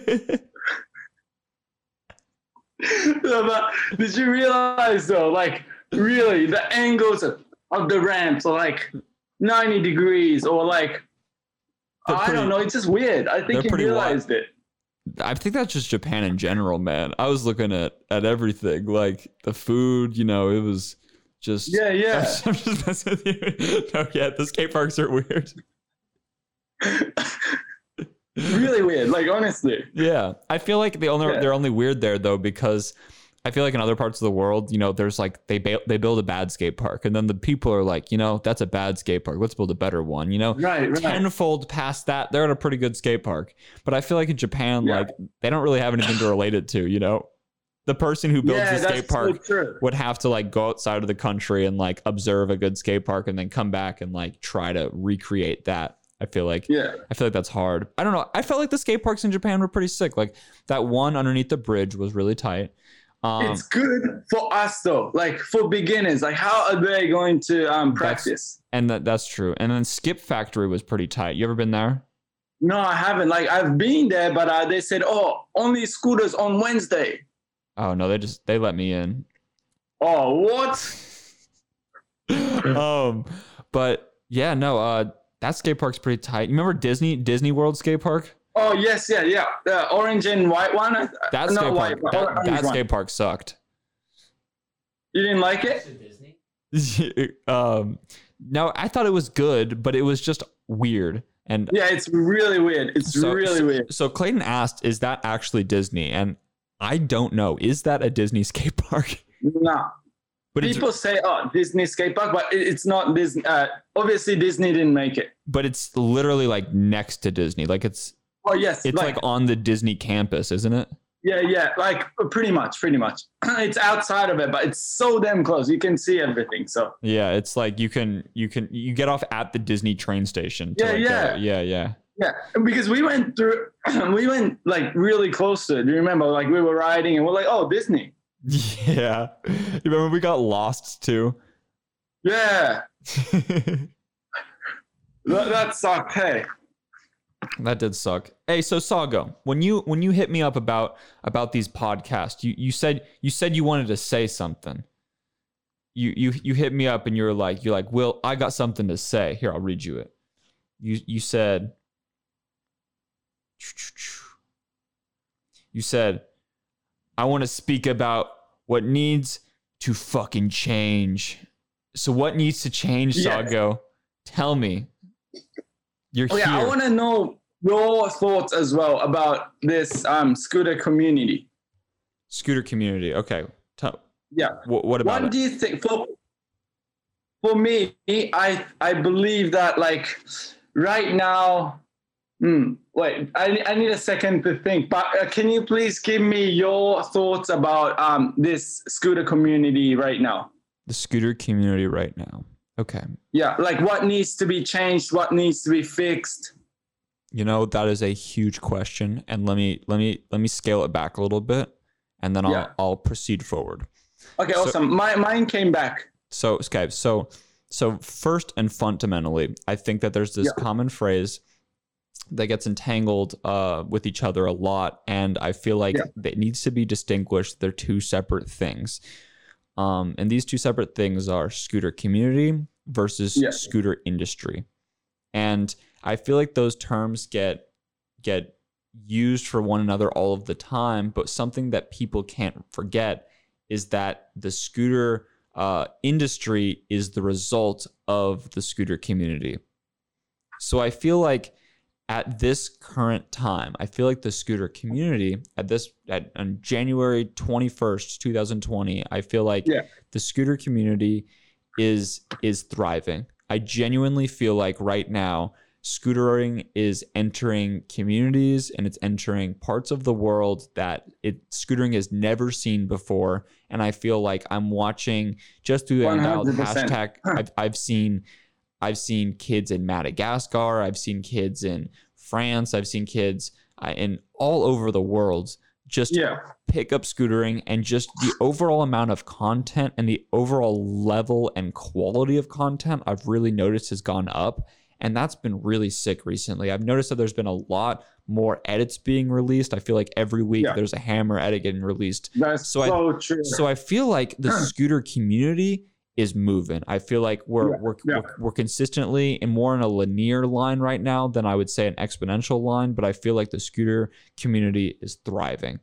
but did you realize though, like really, the angles of, of the ramps are like 90 degrees or like They're I don't know. It's just weird. I think you pretty realized it. I think that's just Japan in general, man. I was looking at at everything, like the food. You know, it was just Yeah, yeah. I'm just messing with you. No, yeah, the skate parks are weird. really weird. Like honestly. Yeah, I feel like they only Yeah. they're only weird there though because I feel like in other parts of the world, you know, there's like they ba- they build a bad skate park, and then the people are like, you know, that's a bad skate park. Let's build a better one. You know, Right, right. tenfold past that, they're at a pretty good skate park. But I feel like in Japan, Yeah. like they don't really have anything to relate it to. You know, the person who builds yeah, the skate that's so park would have to like go outside of the country and like observe a good skate park and then come back and like try to recreate that. I feel like Yeah. I feel like that's hard. I don't know. I felt like the skate parks in Japan were pretty sick. Like that one underneath the bridge was really tight. Um, it's good for us though, like for beginners. Like, how are they going to um, practice? and that, that's true. And then Skip Factory was pretty tight. You ever been there? No, I haven't. Like, I've been there, but uh, they said, "Oh, only scooters on Wednesday." Oh no, they just they let me in. Oh, what? um, but yeah, no. Uh, that skate park's pretty tight. You remember Disney Disney World skate park? Oh, yes, yeah, yeah. The orange and white one. uh, That not skate white, park. but That, that skate park sucked. You didn't like it? Disney? um, no, I thought it was good, but it was just weird. And Yeah, it's really weird. It's So- really so, weird. So Clayton asked, "Is that actually Disney?" And I don't know. Is that a Disney skate park? No, but People say, "Oh, Disney skate park," but it's not Disney. Uh, obviously, Disney didn't make it. but it's literally like next to Disney. Like it's Oh yes, it's like, on the Disney campus, isn't it? yeah, yeah, like pretty much, pretty much. it's outside of it, but it's so damn close. You can see everything. So Yeah, it's like you can you can you get off at the Disney train station. Yeah, like, yeah. Uh, yeah, yeah. yeah, because we went through, we went like really close to it. Do you remember? Like we were riding, and we're like, "Oh, Disney." Yeah. You remember we got lost too? Yeah, that, that sucked. Hey, that did suck. Hey, so Sago, when you when you hit me up about about these podcasts, you you said you said you wanted to say something. You you you hit me up and you're like you're like, "Will, I got something to say." Here, I'll read you it. You you said You said I want to speak about what needs to fucking change. So what needs to change. Sago? Tell me. You're oh here. yeah, I want to know your thoughts as well about this um, scooter community. Scooter community. Okay. Tell, Yeah. what, what about what do you think for for me i i believe that like right now hmm, wait I, I need a second to think but uh, can you please give me your thoughts about um this scooter community right now the scooter community right now. Okay. yeah like what needs to be changed what needs to be fixed You know, that is a huge question. And let me let me let me scale it back a little bit and then I'll Yeah. I'll proceed forward. okay So- awesome my mine came back So, okay, so so first and fundamentally, I think that there's this Yeah. common phrase that gets entangled uh, with each other a lot, and I feel like Yeah. it needs to be distinguished. They're two separate things, um, and these two separate things are scooter community versus Yeah. scooter industry, and I feel like those terms get get used for one another all of the time. But something that people can't forget is that the scooter uh, industry is the result of the scooter community. So I feel like at this current time, I feel like the scooter community at this at on January 21st, 2020, I feel like Yeah. the scooter community is is thriving. I genuinely feel like right now scootering is entering communities and it's entering parts of the world that it scootering has never seen before and i feel like i'm watching just through the hashtag I've, I've seen i've seen kids in madagascar i've seen kids in france i've seen kids uh, in all over the world just yeah pick up scootering and just the overall amount of content and the overall level and quality of content I've really noticed has gone up. And that's been really sick recently. I've noticed that there's been a lot more edits being released. I feel like every week Yeah. there's a hammer edit getting released. that's So so, I- true So I feel like the scooter community is moving. I feel like we're Yeah, we're, yeah. we're we're consistently and more in a linear line right now than I would say an exponential line, but I feel like the scooter community is thriving.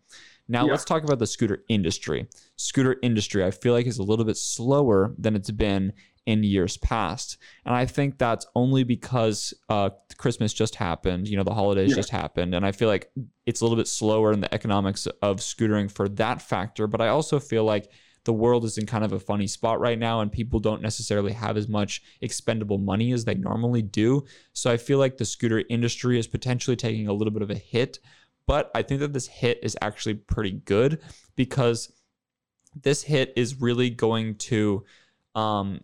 Now Yeah. let's talk about the scooter industry. Scooter industry I feel like is a little bit slower than it's been in years past. And I think that's only because uh, Christmas just happened, you know, the holidays Yeah. just happened. And I feel like it's a little bit slower in the economics of scootering for that factor. But I also feel like the world is in kind of a funny spot right now and people don't necessarily have as much expendable money as they normally do. So I feel like the scooter industry is potentially taking a little bit of a hit. But I think that this hit is actually pretty good because this hit is really going to um,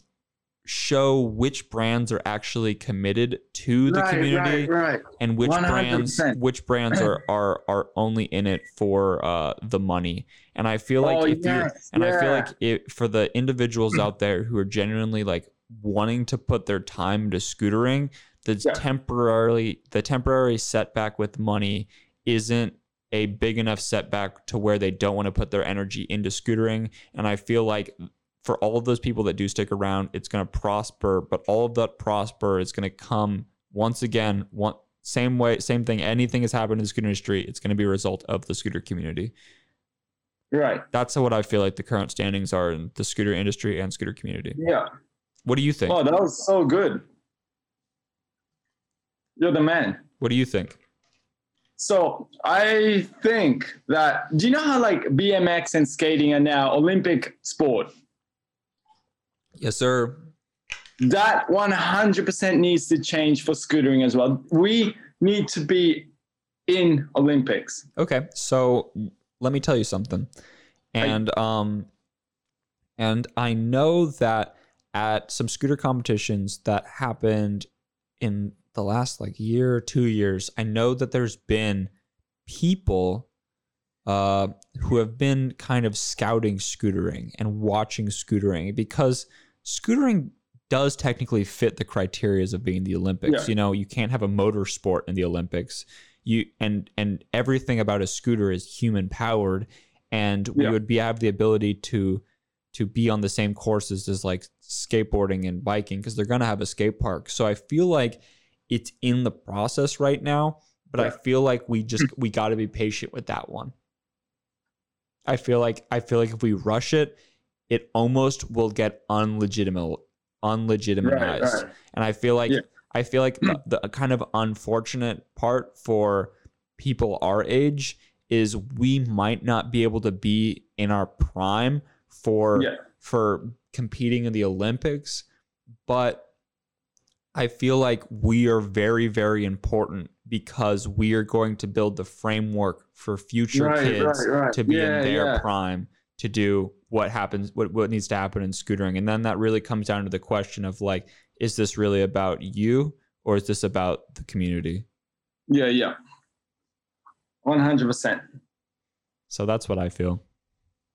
show which brands are actually committed to the right, community right right and which brands 100%. which brands are are are only in it for uh the money and i feel like Oh, if yes, you and i feel like it for the individuals out there who are genuinely like wanting to put their time into scootering the Yeah. temporarily the temporary setback with money isn't a big enough setback to where they don't want to put their energy into scootering and i feel like for all of those people that do stick around, it's going to prosper. But all of that prosper is going to come once again, one same way, same thing. Anything has happened in the scooter industry, it's going to be a result of the scooter community. right That's what I feel like the current standings are in the scooter industry and scooter community. yeah What do you think? oh that was so good you're the man What do you think? So I think that do you know how like BMX and skating are now Olympic sport? Yes, sir. That 100% needs to change for scootering as well. We need to be in Olympics. Okay, so let me tell you something. And um and I know that at some scooter competitions that happened in the last like year or 2 years, I know that there's been people uh who have been kind of scouting scootering and watching scootering because scootering does technically fit the criterias of being the Olympics. Yeah. You know, you can't have a motor sport in the Olympics. You and and everything about a scooter is human powered, and we Yeah. would be have the ability to to be on the same courses as like skateboarding and biking because they're gonna have a skate park. So I feel like it's in the process right now, but I feel like we just we got to be patient with that one. I feel like I feel like if we rush it, it almost will get unlegitimate unlegitimized. Right, right. And I feel like Yeah. I feel like the, the kind of unfortunate part for people our age is we might not be able to be in our prime for Yeah. for competing in the Olympics, but I feel like we are very very important because we are going to build the framework for future Right, kids right, right. to be Yeah, in their yeah. prime to do what happens what, what needs to happen in scootering and then that really comes down to the question of like is this really about you or is this about the community Yeah, yeah. 100%. so that's what i feel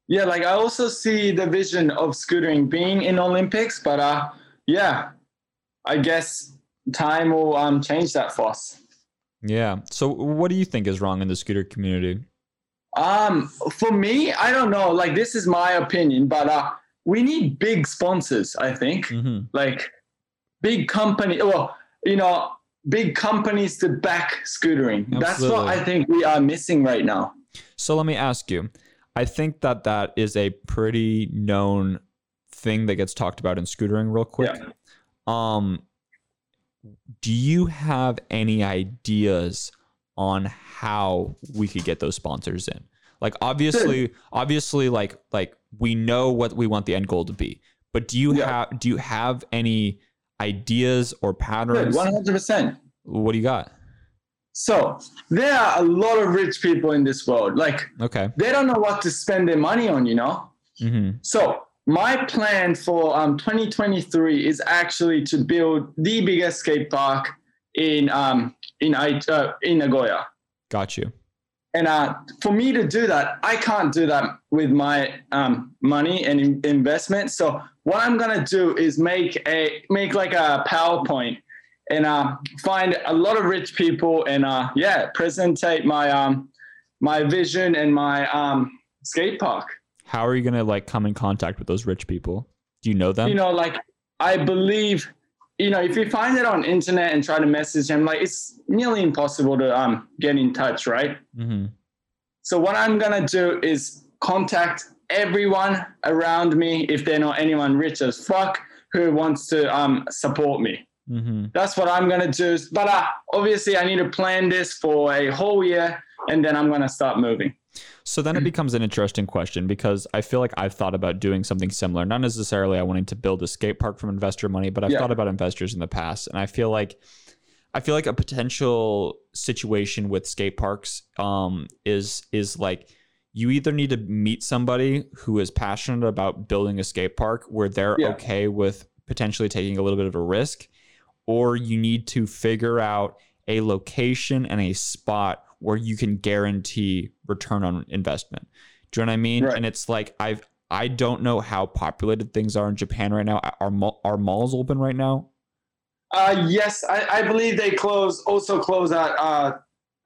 Yeah, like I also see the vision of scootering being in Olympics, but uh yeah, I guess time will um change that for us. yeah so what do you think is wrong in the scooter community Um for me, I don't know, like this is my opinion, but uh we need big sponsors, I think. mm-hmm. Like big company well, you know, big companies to back scootering. That's what I think we are missing right now. So let me ask you. I think that that is a pretty known thing that gets talked about in scootering real quick. Yeah. Um do you have any ideas on how we could get those sponsors in? Like obviously obviously like like we know what we want the end goal to be. But do you Yeah. have do you have any ideas or patterns? 100%. What do you got? So, there are a lot of rich people in this world. Like Okay. they don't know what to spend their money on, you know? Mhm. So my plan for um, 2023 is actually to build the biggest skate park in um, in I- uh, in Nagoya. Got you. And uh, for me to do that, I can't do that with my um, money and in- investment. So what I'm gonna do is make a make like a PowerPoint and uh, find a lot of rich people and uh, yeah, presentate my um, my vision and my um, skate park. How are you going to like come in contact with those rich people? Do you know them? you know like i believe you know if you find it on internet and try to message them like it's nearly impossible to um get in touch right mm-hmm. so what i'm gonna do is contact everyone around me if they're not anyone rich as fuck who wants to um support me Mm-hmm. that's what i'm gonna do but uh, obviously i need to plan this for a whole year and then i'm gonna start moving So then it becomes an interesting question because I feel like I've thought about doing something similar. Not necessarily I wanting to build a skate park from investor money, but I've Yeah. thought about investors in the past, and I feel like I feel like a potential situation with skate parks um, is is like you either need to meet somebody who is passionate about building a skate park where they're Yeah. okay with potentially taking a little bit of a risk, or you need to figure out a location and a spot where you can guarantee return on investment. Do you know what I mean? Right. And it's like I've I don't know how populated things are in Japan right now. Are mall- are malls open right now? uh yes i, I believe they close also close at uh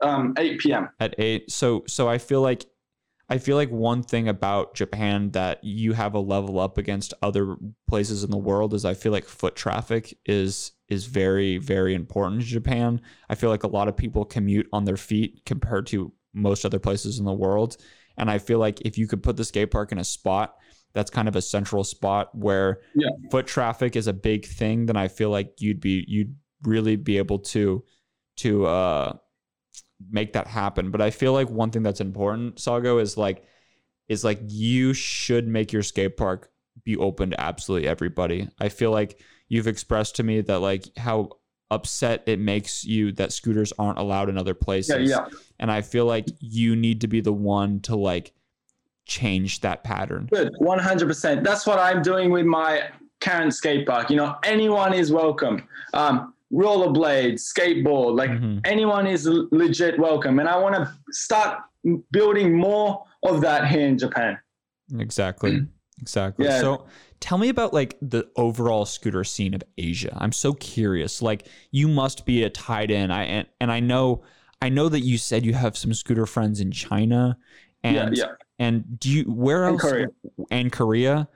um 8 p.m at eight. So so I feel like I feel like one thing about Japan that you have a level up against other places in the world is I feel like foot traffic is is very very important to Japan. I feel like a lot of people commute on their feet compared to most other places in the world, and I feel like if you could put the skate park in a spot that's kind of a central spot where Yeah. foot traffic is a big thing, then I feel like you'd be you'd really be able to to uh make that happen. But I feel like one thing that's important, Sago, is like is like you should make your skate park be open to absolutely everybody. I feel like you've expressed to me that like how upset it makes you that scooters aren't allowed in other places. Yeah, yeah. And I feel like you need to be the one to like change that pattern. Good, 100%. That's what I'm doing with my current skate park. You know, anyone is welcome. Um, rollerblades, skateboard, like Mhm. anyone is legit welcome. And I want to start building more of that here in Japan. Exactly. Exactly. Yeah. So tell me about like the overall scooter scene of Asia. I'm so curious. Like you must be a tied in. I and, and I know I know that you said you have some scooter friends in China and yeah, yeah. and do you where And else Korea. and Korea?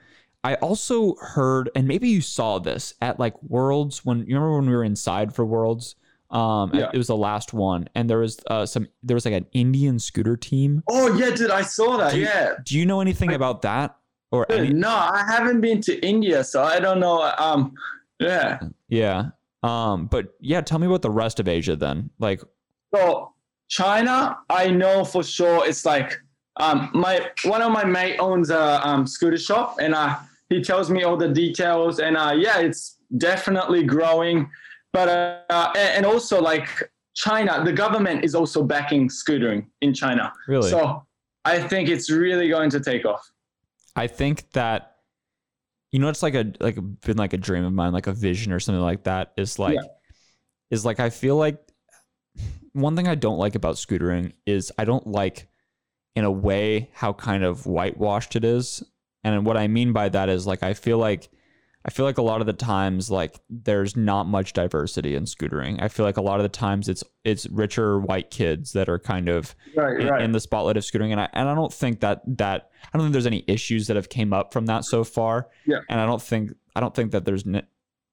I also heard, and maybe you saw this at like Worlds when you remember when we were inside for Worlds. Um, Yeah. it was the last one, and there was uh, some. There was like an Indian scooter team. Oh, yeah, dude, I saw that. Do you- yeah. Do you know anything about that or Dude, any? no, I haven't been to India, so I don't know. Um, yeah. Yeah. Um, but yeah, tell me about the rest of Asia then. Like, So China, I know for sure. It's like um, my one of my mate owns a um, scooter shop, and uh, he tells me all the details. And uh, yeah, it's definitely growing. But uh, and and also like China, the government is also backing scootering in China. really, So I think it's really going to take off. I think that you know it's like a like been like a dream of mine, like a vision or something like that. Is like Yeah. is like I feel like one thing I don't like about scootering is I don't like in a way how kind of whitewashed it is. And what I mean by that is like I feel like I feel like a lot of the times like there's not much diversity in scootering. I feel like a lot of the times it's it's richer white kids that are kind of Right, in, in the spotlight of scootering and I and I don't think that that I don't think there's any issues that have came up from that so far. Yeah. And I don't think I don't think that there's ne-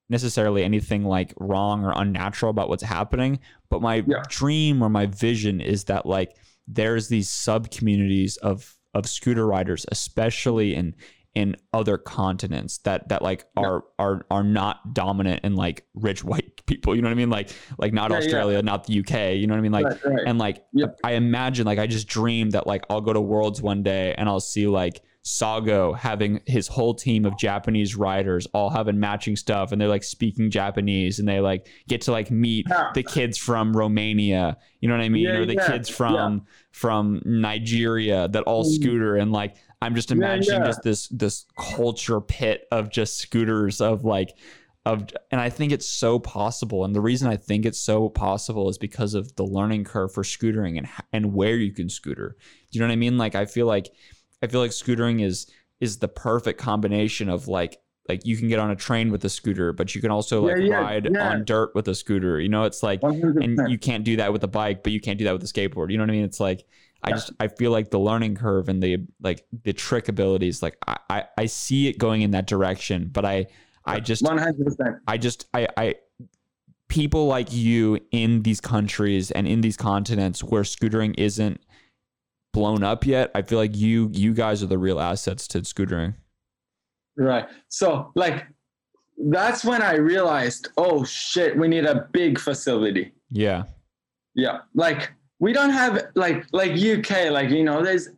necessarily anything like wrong or unnatural about what's happening, but my Yeah. dream or my vision is that like there's these sub communities of of scooter riders especially in in other continents that that like Yeah. are are are not dominant in like rich white people, you know what I mean? Like like not Yeah, yeah. Australia, not the UK, you know what I mean? Like right, right. and like Yep. I imagine like I just dream that like I'll go to Worlds one day and I'll see like Sago having his whole team of Japanese riders all having matching stuff and they're like speaking Japanese and they like get to like meet Yeah. the kids from Romania, you know what I mean? Yeah, or the yeah, kids from from Nigeria that all Mm. scooter and like I'm just imagining just this this culture pit of just scooters of like of and I think it's so possible and the reason I think it's so possible is because of the learning curve for scootering and and where you can scooter. Do you know what I mean? Like I feel like I feel like scootering is is the perfect combination of like like you can get on a train with a scooter, but you can also like Yeah, yeah, ride yeah. on dirt with a scooter. You know, it's like 100%. and you can't do that with a bike, but you can't do that with a skateboard. You know what I mean? It's like I just I feel like the learning curve and the like the trick abilities, like I I, I see it going in that direction, but I I just 100%. I just I I people like you in these countries and in these continents where scootering isn't blown up yet, I feel like you you guys are the real assets to scootering. Right. So like that's when I realized, oh shit, we need a big facility. Yeah. Yeah. Like we don't have like like UK, like you know, there's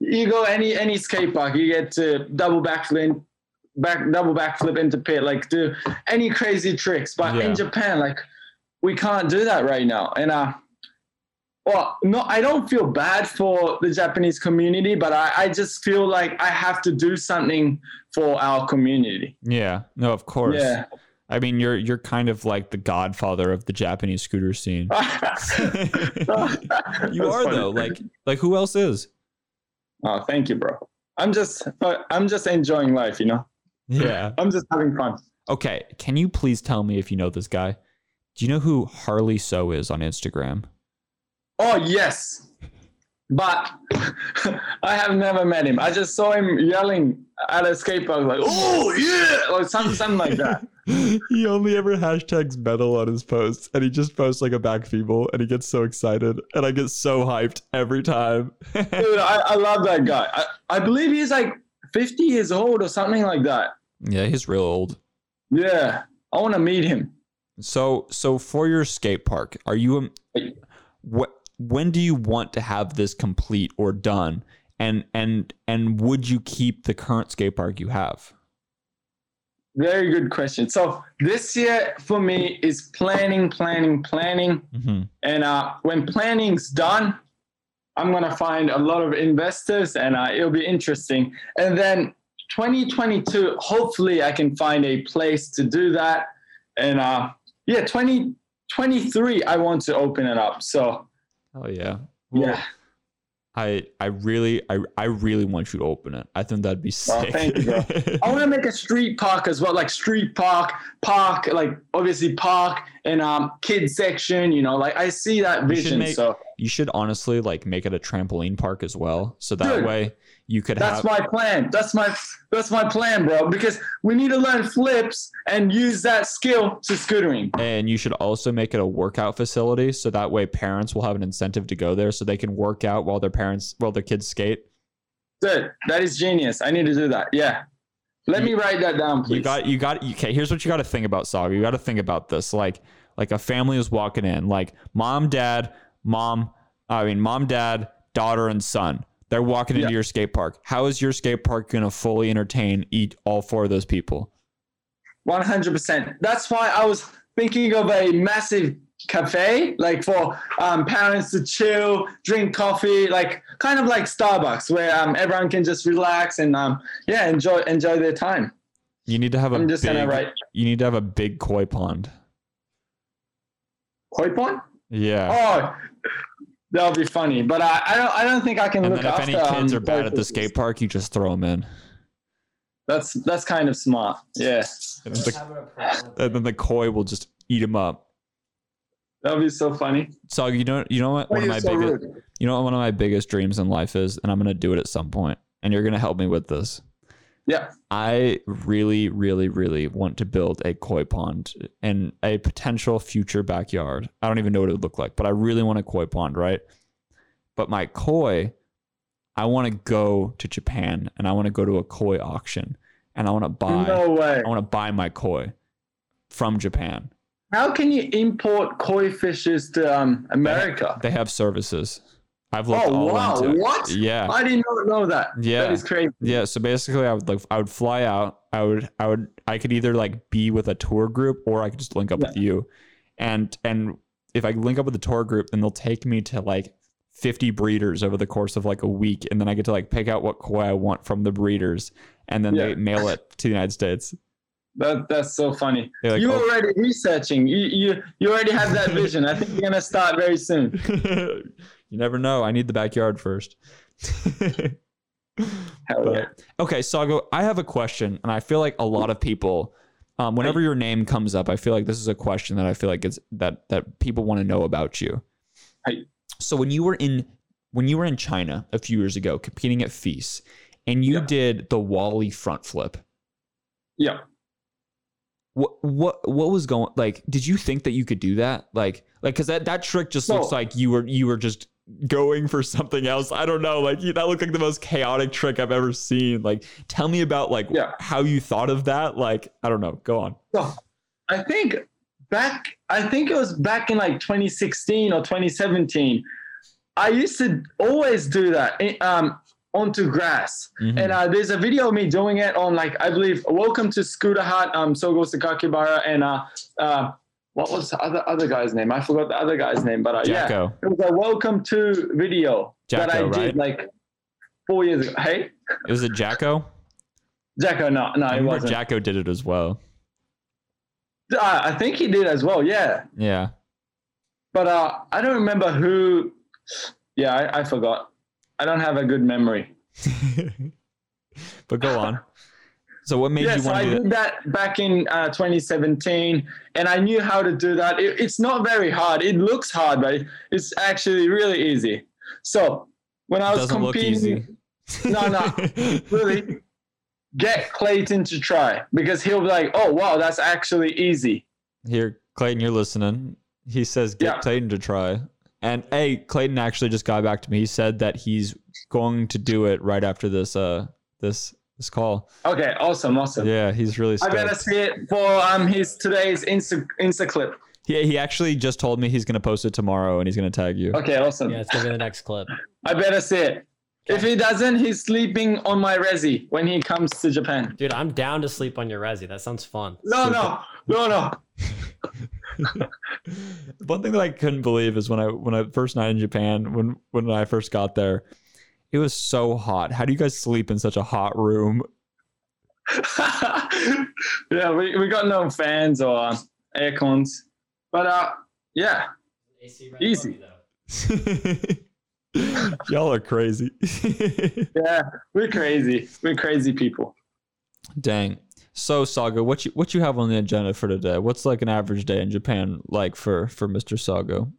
you go any any skate park, you get to double backflip back double backflip into pit, like do any crazy tricks. But Yeah. in Japan, like we can't do that right now. And uh well, no, I don't feel bad for the Japanese community, but I, I just feel like I have to do something for our community. Yeah. No, of course. Yeah. I mean, you're you're kind of like the godfather of the Japanese scooter scene. you are though. Like like who else is? oh, thank you, bro. I'm just, uh, I'm just enjoying life. You know, Yeah. I'm just having fun. Okay. Can you please tell me if you know this guy? Do you know who Harley So is on Instagram? Oh yes, but I have never met him. I just saw him yelling at a skate park like, "Oh yeah!" or something, something like that. he only ever hashtags metal on his posts and he just posts like a back feeble and he gets so excited and I get so hyped every time. Dude, I, I love that guy. I, I believe he's like 50 years old or something like that. yeah, he's real old. Yeah, I want to meet him. So so for your skate park, are you what when do you want to have this complete or done? And and and would you keep the current skate park you have? very good question. So this year for me is planning, planning, planning, hmm and uh, when planning's done, I'm gonna find a lot of investors, and uh, it'll be interesting. And then 2022, hopefully, I can find a place to do that. And uh, yeah, 2023, I want to open it up. So Oh yeah. yeah, I I really I I really want you to open it. I think that'd be Well, sick. thank you, bro. I want to make a street park as well, like street park, park, like obviously park and um kid section. You know, like I see that You vision. make- so you should honestly like make it a trampoline park as well, so that Dude, way you could that's have. my plan. That's my that's my plan, bro. Because we need to learn flips and use that skill to scootering. and you should also make it a workout facility, so that way parents will have an incentive to go there, so they can work out while their parents while their kids skate. Dude, that is genius. I need to do that. Yeah. Let me write that down, please. You got you got okay. Here's what you got to think about, Saga. You got to think about this. Like like a family is walking in, like mom, dad, mom. I mean, mom, dad, daughter, and son. They're walking into Yeah. your skate park. How is your skate park going to fully entertain eat all four of those people? 100%. That's why I was thinking of a massive cafe, like for um, parents to chill, drink coffee, like kind of like Starbucks, where um, everyone can just relax and um, yeah, enjoy enjoy their time. You need to have a I'm just big. gonna write You need to have a big koi pond. koi pond. Yeah. Oh, that'll be funny. But I, I don't I don't think I can and look then if any kids um, are bad at the skate park, you just throw them in. That's that's kind of smart. Yeah, And then the, and then the koi will just eat them up. that'll be so funny. So you know, you know what? Why One of my so biggest, rude? you know what one of my biggest dreams in life is, and I'm gonna do it at some point, and you're gonna help me with this. Yeah. I really, really, really want to build a koi pond in a potential future backyard. I don't even know what it would look like, but I really want a koi pond, right? But my koi, I want to go to Japan and I want to go to a koi auction and I want to buy No way. I want to buy my koi from Japan. How can you import koi fishes to um, America? They have services. I've looked Oh all wow! into it. What? Yeah. I did not know that. Yeah. That is crazy. Yeah, so basically I would like I would fly out. I would I would I could either like be with a tour group or I could just link up with you. And and if I link up with the tour group, then they'll take me to like 50 breeders over the course of like a week and then I get to like pick out what koi I want from the breeders and then they mail it to the United States. That that's so funny. Like, you "Oh." already researching. You you you already have that vision. I think you're gonna start very soon. you never know. I need the backyard first. But- yeah. Okay, Sago, I have a question, and I feel like a lot of people, um, whenever your name comes up, I feel like this is a question that I feel like it's that that people want to know about you. So when you were in when you were in China a few years ago competing at FISE, and you Yeah. did the Wally front flip, Yeah. what what what was going like? Did you think that you could do that? Like like because that that trick just looks like you were you were just going for something else. I don't know. Like that looked like the most chaotic trick I've ever seen. Like tell me about like Yeah. how you thought of that. Like I don't know. Go on. So I think back I think it was back in like 2016 or 2017. I used to always do that eh, um, onto grass. Mhm. And uh, there's a video of me doing it on like I believe Welcome to Scooter Hut, um, Sogo Sakakibara, and uh, uh, what was the other other guy's name? I forgot the other guy's name, but uh, yeah, it was a Welcome to video that I did right? like four years ago. Hey, it Was it Jacko? Jacko, no, no, I it wasn't. Jacko did it as well. Uh, I think he did as well. Yeah, Yeah. but uh, I don't remember who. Yeah, I, I forgot. I don't have a good memory. but go on. So what made Yes, you want I to do did that back in uh, 2017, and I knew how to do that. It, it's not very hard. It looks hard, but it's actually really easy. So when I was Doesn't competing. No, no. really, get Clayton to try because he'll be like, "Oh, wow, that's actually easy." Here, Clayton, you're listening. He says get Yeah. Clayton to try. And hey, Clayton actually just got back to me. He said that he's going to do it right after this uh this this call. Okay, awesome, awesome. Yeah, he's really I stoked. better see it for um his today's Insta Insta clip. Yeah, he actually just told me he's gonna post it tomorrow and he's gonna tag you. Okay, awesome. Yeah, it's gonna be the next clip. I better see it. If he doesn't, he's sleeping on my resi when he comes to Japan. Dude, I'm down to sleep on your resi. That sounds fun. No, no, no, no. One thing that I couldn't believe is when I when I first night in Japan when when I first got there, it was so hot. How do you guys sleep in such a hot room? yeah, we, we got no fans or air cons. But uh yeah, Easy. Y'all are crazy. yeah, we're crazy. We're crazy people. Dang. So Sago, what you what you have on the agenda for today? What's like an average day in Japan like for for Mr. Sago?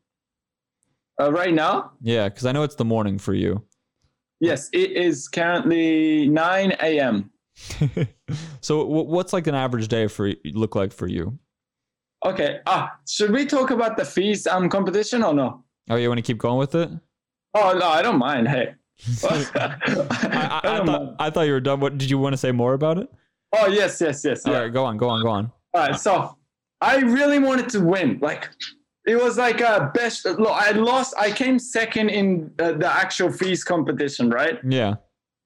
Uh, right now, Yeah, because I know it's the morning for you. Yes, it is currently 9 a.m. so what's like an average day for look like for you? Okay. Ah, should we talk about the FISE um competition or no? Oh, you want to keep going with it? Oh no, I don't mind. Hey. I, I, I don't thought mind. I thought you were done. What did you want to say more about it? Oh yes, yes, yes. All Yeah. right, go on, go on, go on. All right, so I really wanted to win. Like, it was like a best. Look, I lost. I came second in uh, the actual FISE competition, right? Yeah.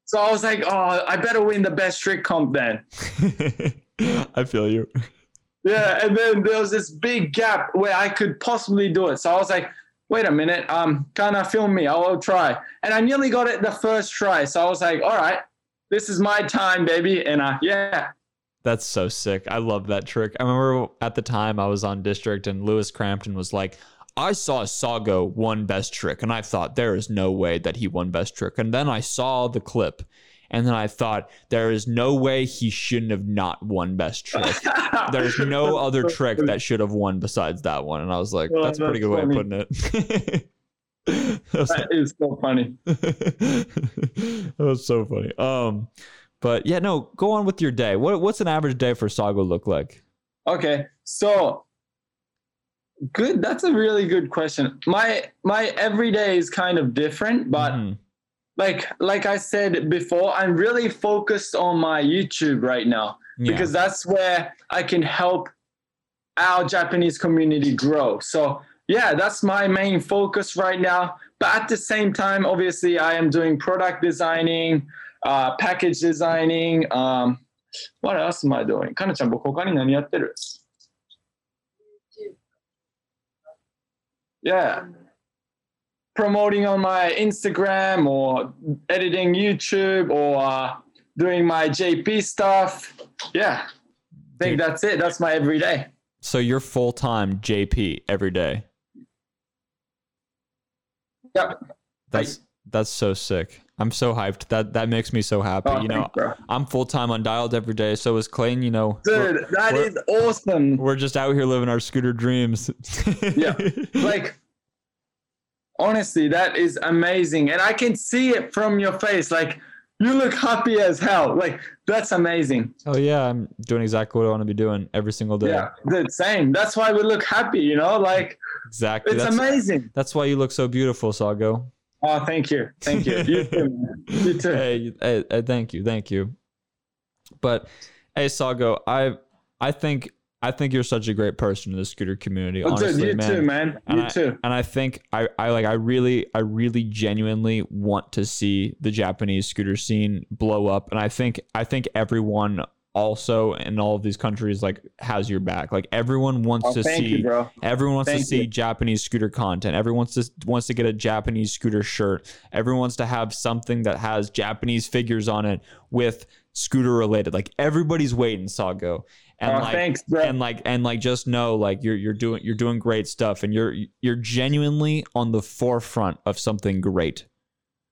So I was like, oh, I better win the best trick comp then. I feel you. Yeah, and then there was this big gap where I could possibly do it. So I was like, wait a minute, um, kind of film me. I'll try. And I nearly got it the first try. So I was like, all right, this is my time, baby. And uh, yeah, That's so sick. I love that trick. I remember at the time I was on district and Lewis Crampton was like, I saw Sago won best trick, and I thought there is no way that he won best trick. And then I saw the clip, and then I thought there is no way he shouldn't have not won best trick. There's no other trick that should have won besides that one. And I was like, Oh, that's a pretty that's good way of putting it. That was- that is so funny. that was so funny. Um, but yeah, no, go on with your day. What what's an average day for Sago look like? Okay, so good. That's a really good question. My my everyday is kind of different, but Mhm. like like I said before, I'm really focused on my YouTube right now Yeah. because that's where I can help our Japanese community grow. So yeah, that's my main focus right now. But at the same time, obviously, I am doing product designing, uh, package designing. Um, what else am I doing? かなちゃん、僕他に何やってる Yeah. Promoting on my Instagram or editing YouTube or uh, doing my JP stuff. Yeah. I think Dude. that's it. That's my everyday. so you're full time JP every day. Yep. That's that's so sick. I'm so hyped. That that makes me so happy. Oh, you know, bro. I'm full time undialed every day. So is Clayton. You know, Dude, that awesome. we're just out here living our scooter dreams. Yeah. Like, honestly, that is amazing. And I can see it from your face. Like, you look happy as hell. Like, that's amazing. oh yeah, I'm doing exactly what I want to be doing every single day. Yeah, the same. That's why we look happy, you know? Like, Exactly. it's That's, amazing. that's why you look so beautiful, Sago. Oh, thank you. Thank you. You too, man. You too. hey, hey, hey, thank you, thank you. But hey, Sago, I I think I think you're such a great person in the scooter community. Oh, dude, honestly, you man. too, man. And You too. And I think I, I like I really I really genuinely want to see the Japanese scooter scene blow up. And I think I think everyone also in all of these countries like has your back. Like everyone wants Oh, to see you. Everyone wants to see you. Japanese scooter content. Everyone wants to wants to get a Japanese scooter shirt. Everyone wants to have something that has Japanese figures on it with scooter related. Like everybody's waiting, Sago. And Oh, like thanks, bro. and like and like just know like you're you're doing you're doing great stuff and you're you're genuinely on the forefront of something great.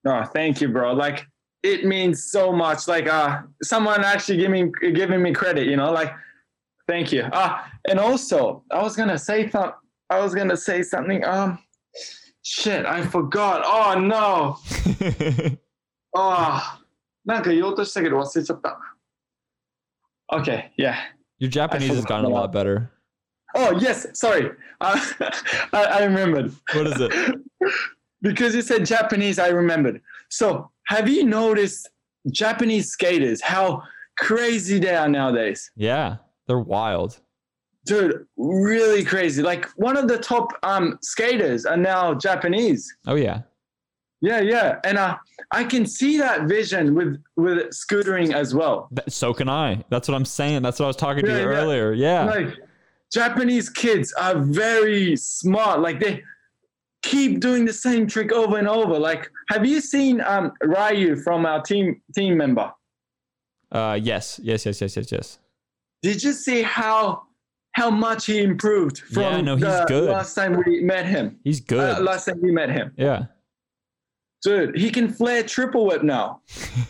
Oh, thank you, bro. Like it means so much. Like uh someone actually giving giving me credit, you know, like thank you. Ah, and also I was gonna say some I was gonna say something. Um shit, I forgot. Oh no. Oh なんか言おうとしたけど忘れちゃった。Okay, yeah. Your Japanese has gotten a lot better. Oh yes, sorry. Uh, I, I remembered. What is it? because you said Japanese, I remembered. So, have you noticed Japanese skaters how crazy they are nowadays? Yeah, they're wild. Dude, really crazy. Like one of the top um skaters are now Japanese. Oh yeah. Yeah, yeah, and uh, I can see that vision with with scootering as well. So can I. That's what I'm saying. That's what I was talking to you yeah. earlier. Yeah. Like Japanese kids are very smart. Like they keep doing the same trick over and over. Like, have you seen um Ryu from our team team member? Uh, yes, yes, yes, yes, yes, yes. Did you see how how much he improved from Yeah, no, he's the good. last time we met him? He's good. Uh, last time we met him, yeah. dude, he can flare triple whip now.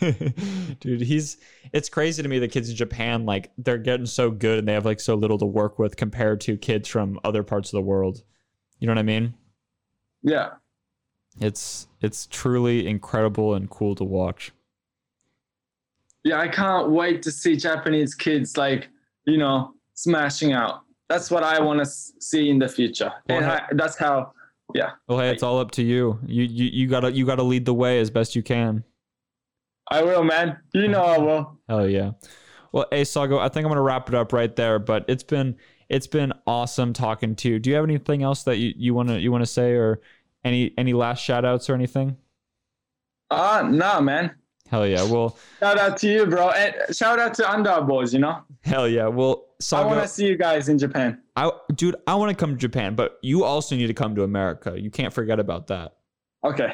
Dude, he's it's crazy to me the kids in Japan like they're getting so good and they have like so little to work with compared to kids from other parts of the world. You know what I mean? Yeah, It's it's truly incredible and cool to watch. yeah, I can't wait to see Japanese kids like you know smashing out. That's what I want to see in the future, Well, and I, that's how. Yeah, Well, hey, it's all up to you. You you you gotta you gotta lead the way as best you can. I will, man. You know I will. Hell yeah. Well, hey Sago, I think I'm gonna wrap it up right there. But it's been it's been awesome talking to you. Do you have anything else that you, you wanna you wanna say or any any last shout outs or anything? Ah, nah, man. Hell yeah. Well, Shout out to you, bro. And shout out to Under Boys, you know? hell yeah. Well, I want to see you guys in Japan. I dude, I want to come to Japan, but you also need to come to America. You can't forget about that. Okay,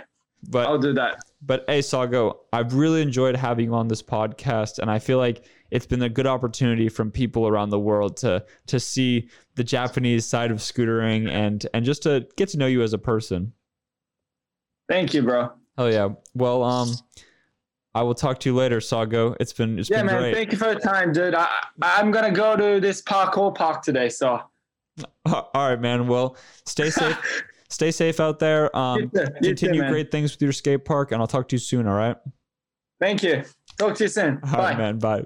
But I'll do that. But hey, Sago, I've really enjoyed having you on this podcast, and I feel like it's been a good opportunity from people around the world to to see the Japanese side of scootering and and just to get to know you as a person. Thank you, bro. Hell yeah. Well, um, I will talk to you later, Sago. It's been it's Yeah, been man. great. Thank you for the time, dude. I, I'm going to go to this parkour park today, so. All right, man. Well, stay safe. stay safe out there. Um, You too. You too, continue man. great things with your skate park, and I'll talk to you soon. All right. Thank you. Talk to you soon. All Bye. right, man. Bye.